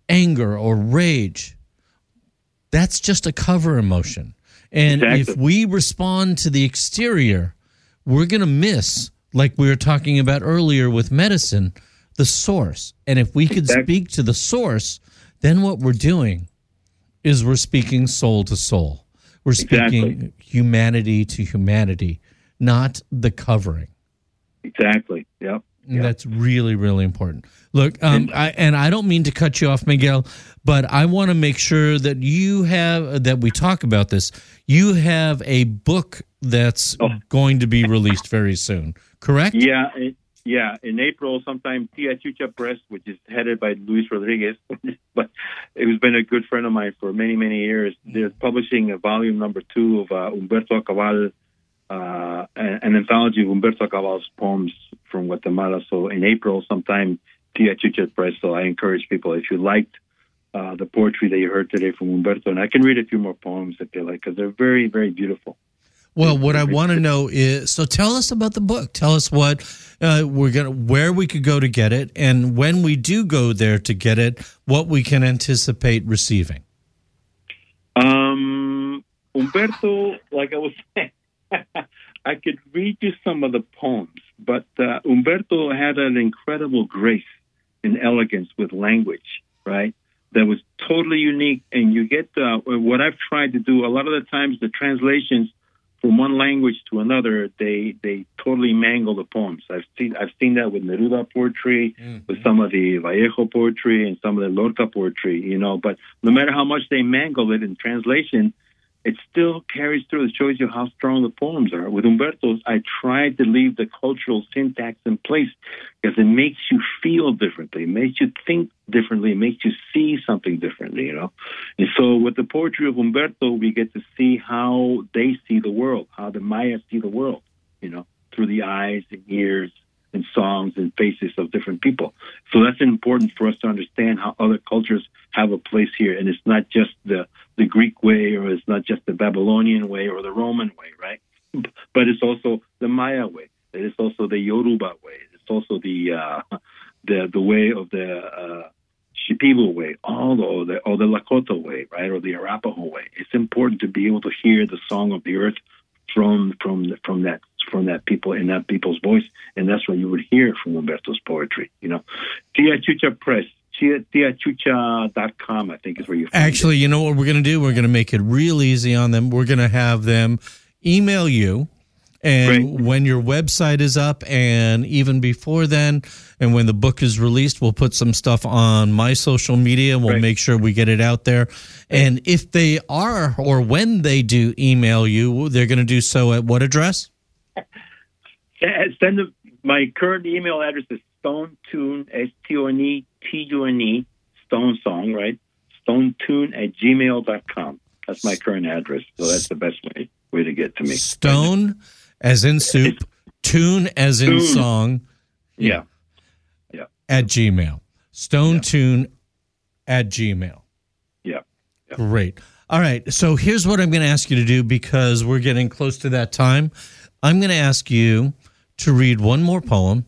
anger or rage, that's just a cover emotion. And if we respond to the exterior, we're going to miss, like we were talking about earlier with medicine, the source. And if we could speak to the source, then what we're doing is we're speaking soul to soul. We're speaking humanity to humanity, not the covering. Exactly. Yep. That's really, really important. Look, um, I, and I don't mean to cut you off, Miguel, but I want to make sure that you have that we talk about this. You have a book that's going to be released very soon, correct? Yeah, it, yeah. In April, sometime Tia Chucha Press, which is headed by Luis Rodriguez, (laughs) but it has been a good friend of mine for many, many years. They're publishing a volume number two of uh, Humberto Ak'abal, uh, an an anthology of Humberto Ak'abal's poems from Guatemala. So in April, sometime Tia Chucha Press. So I encourage people if you liked. Uh, the poetry that you heard today from Humberto, and I can read a few more poems if you like, because they're very, very beautiful. Well, what I want to know is so tell us about the book. Tell us what uh, we're gonna, where we could go to get it, and when we do go there to get it, what we can anticipate receiving. Um, Humberto, like I was (laughs) saying, (laughs) I could read you some of the poems, but uh, Humberto had an incredible grace and elegance with language, right? That was totally unique. And you get uh, what I've tried to do. A lot of the times, the translations from one language to another, they they totally mangle the poems. I've seen I've seen that with Neruda poetry, with some of the Vallejo poetry, and some of the Lorca poetry. You know, but no matter how much they mangle it in translation, it still carries through. It shows you how strong the poems are. With Humberto's, I tried to leave the cultural syntax in place because it makes you feel differently, it makes you think differently, it makes you see something differently, you know. And so with the poetry of Umberto, we get to see how they see the world, how the Maya see the world, you know, through the eyes and ears and songs and faces of different people. So that's important for us to understand how other cultures have a place here. And it's not just the, the Greek way or it's not just the Babylonian way or the Roman way, right? But it's also the Maya way. It's also the Yoruba way. It's also the uh, the the way of the uh, Shipibo way, all or the or the Lakota way, right, or the Arapaho way. It's important to be able to hear the song of the earth from from from that from that people in that people's voice, and that's what you would hear from Humberto's poetry. You know, Tia Chucha Press, Tia, TiaChucha.com, I think is where you. Actually, you know what we're going to do? We're going to make it real easy on them. We're going to have them email you. And when your website is up, and even before then, and when the book is released, we'll put some stuff on my social media. We'll make sure we get it out there. And if they are, or when they do email you, they're going to do so at what address? send them. My current email address is stone tune s t o n e t u n e stone song right stone tune at gmail.com. That's my current address, so that's the best way way to get to me. Stone, as in soup, tune, as in Tune. song, Yeah, yeah, at Gmail. Stone tune at Gmail. yeah. Great. All right. So here's what I'm going to ask you to do because we're getting close to that time. I'm going to ask you to read one more poem,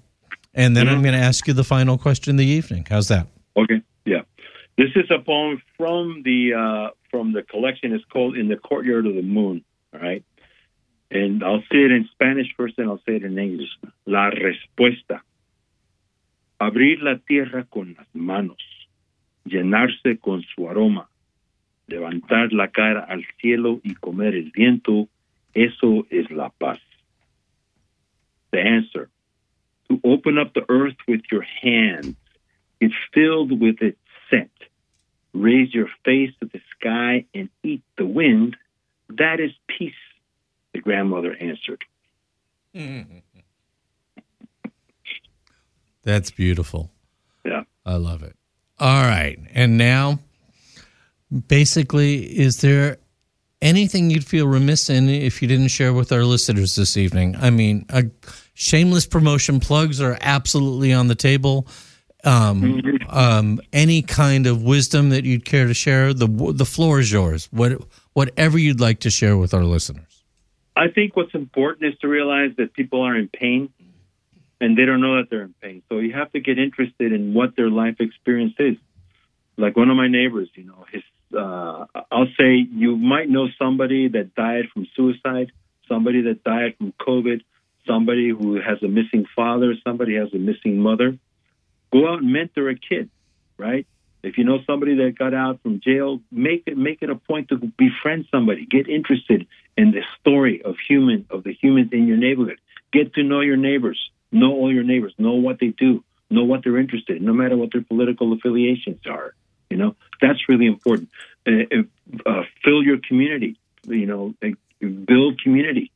and then I'm going to ask you the final question of the evening. How's that? Okay, yeah. This is a poem from the uh, from the collection. It's called "In the Courtyard of the Moon." All right, and I'll say it in Spanish first, and I'll say it in English. La respuesta: abrir la tierra con las manos, llenarse con su aroma, levantar la cara al cielo y comer el viento. Eso es la paz. The answer: to open up the earth with your hands get filled with its scent. Raise your face to the sky and eat the wind. That is peace, the grandmother answered. (laughs) That's beautiful. Yeah. I love it. All right. And now, basically, is there anything you'd feel remiss in if you didn't share with our listeners this evening? I mean, uh, shameless promotion plugs are absolutely on the table. Um, um, any kind of wisdom that you'd care to share, the the floor is yours. What whatever you'd like to share with our listeners. I think what's important is to realize that people are in pain and they don't know that they're in pain. So you have to get interested in what their life experience is. Like one of my neighbors, you know, his uh, I'll say you might know somebody that died from suicide, somebody that died from COVID, somebody who has a missing father, somebody has a missing mother. Go out and mentor a kid, right? If you know somebody that got out from jail, make it make it a point to befriend somebody. Get interested in the story of human of the humans in your neighborhood. Get to know your neighbors. Know all your neighbors. Know what they do. Know what they're interested in, no matter what their political affiliations are. You know that's really important. Uh, uh, fill your community. You know, uh, build community.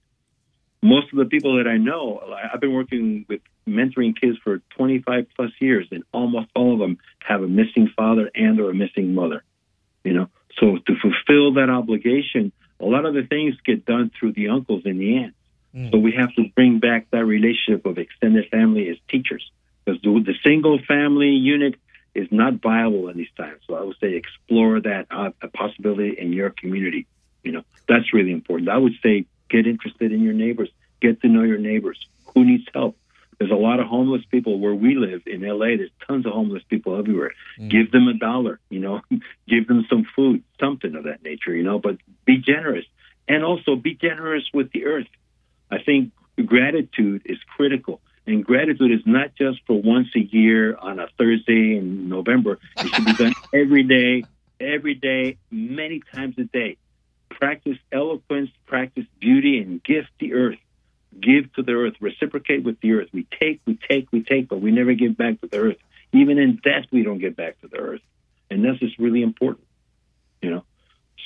Most of the people that I know, I've been working with mentoring kids for 25 plus years, and almost all of them have a missing father and or a missing mother. You know, so to fulfill that obligation, a lot of the things get done through the uncles and the aunts. So we have to bring back that relationship of extended family as teachers, because the, the single family unit is not viable in these times. So I would say explore that uh, a possibility in your community. You know, that's really important. I would say get interested in your neighbors, get to know your neighbors. Who needs help? There's a lot of homeless people where we live in LA. There's tons of homeless people everywhere. Mm. Give them a dollar, you know, (laughs) give them some food, something of that nature, you know, but be generous and also be generous with the earth. I think gratitude is critical. And gratitude is not just for once a year on a Thursday in November. It should be done (laughs) every day, every day, many times a day. Practice eloquence, practice beauty, and gift the earth. Give to the earth, reciprocate with the earth. We take, we take, we take, but we never give back to the earth. Even in death, we don't give back to the earth. And this is really important, you know.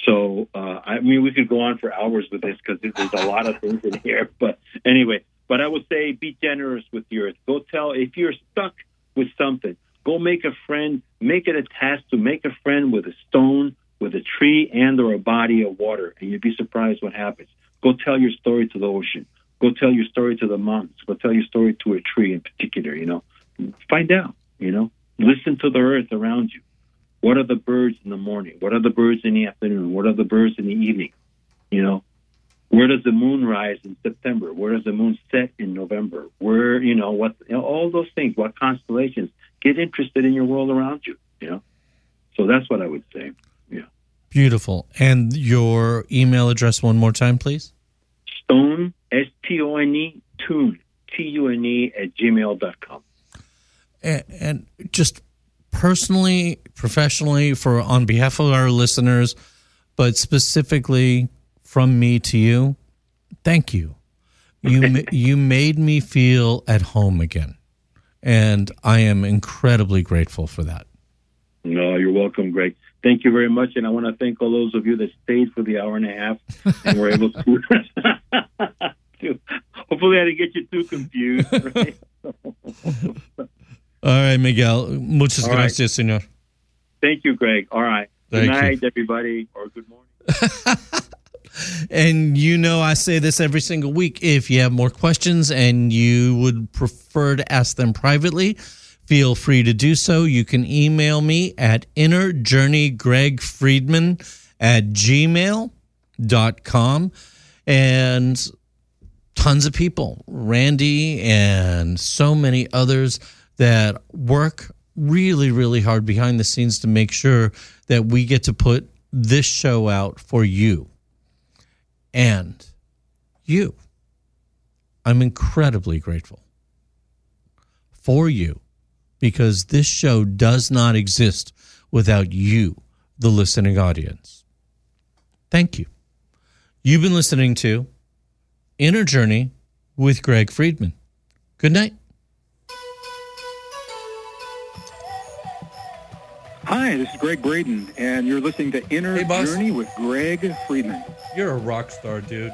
So, uh, I mean, we could go on for hours with this because there's a lot of things in here. (laughs) But anyway, but I would say be generous with the earth. Go tell if you're stuck with something, go make a friend, make it a task to make a friend with a stone, with a tree, and or a body of water, and you'd be surprised what happens. Go tell your story to the ocean. Go tell your story to the mountains. Go tell your story to a tree in particular. You know, find out. You know, listen to the earth around you. What are the birds in the morning? What are the birds in the afternoon? What are the birds in the evening? You know, where does the moon rise in September? Where does the moon set in November? Where, you know, what, you know, all those things, what constellations. Get interested in your world around you, you know? So that's what I would say. Yeah. Beautiful. And your email address one more time, please. Stone, S T O N E, tune, T U N E, at gmail.com. And, and just personally, professionally, for on behalf of our listeners, but specifically from me to you, thank you. You (laughs) you made me feel at home again, and I am incredibly grateful for that. No, you're welcome, Greg. Thank you very much, and I want to thank all those of you that stayed for the hour and a half and were able to. (laughs) Hopefully, I didn't get you too confused. (laughs) Right? (laughs) All right, Miguel. Muchas All right. gracias, señor. Thank you, Greg. All right. Thank good you. night, everybody, or good morning. And you know, I say this every single week. If you have more questions and you would prefer to ask them privately, feel free to do so. You can email me at innerjourneygregfriedman at gmail.com. And tons of people, Randy and so many others that work really, really hard behind the scenes to make sure that we get to put this show out for you and you. I'm incredibly grateful for you because this show does not exist without you, the listening audience. Thank you. You've been listening to Inner Journey with Greg Friedman. Good night. Hi, this is Gregg Braden, and you're listening to Inner Hey. Journey with Greg Friedman. You're a rock star, dude.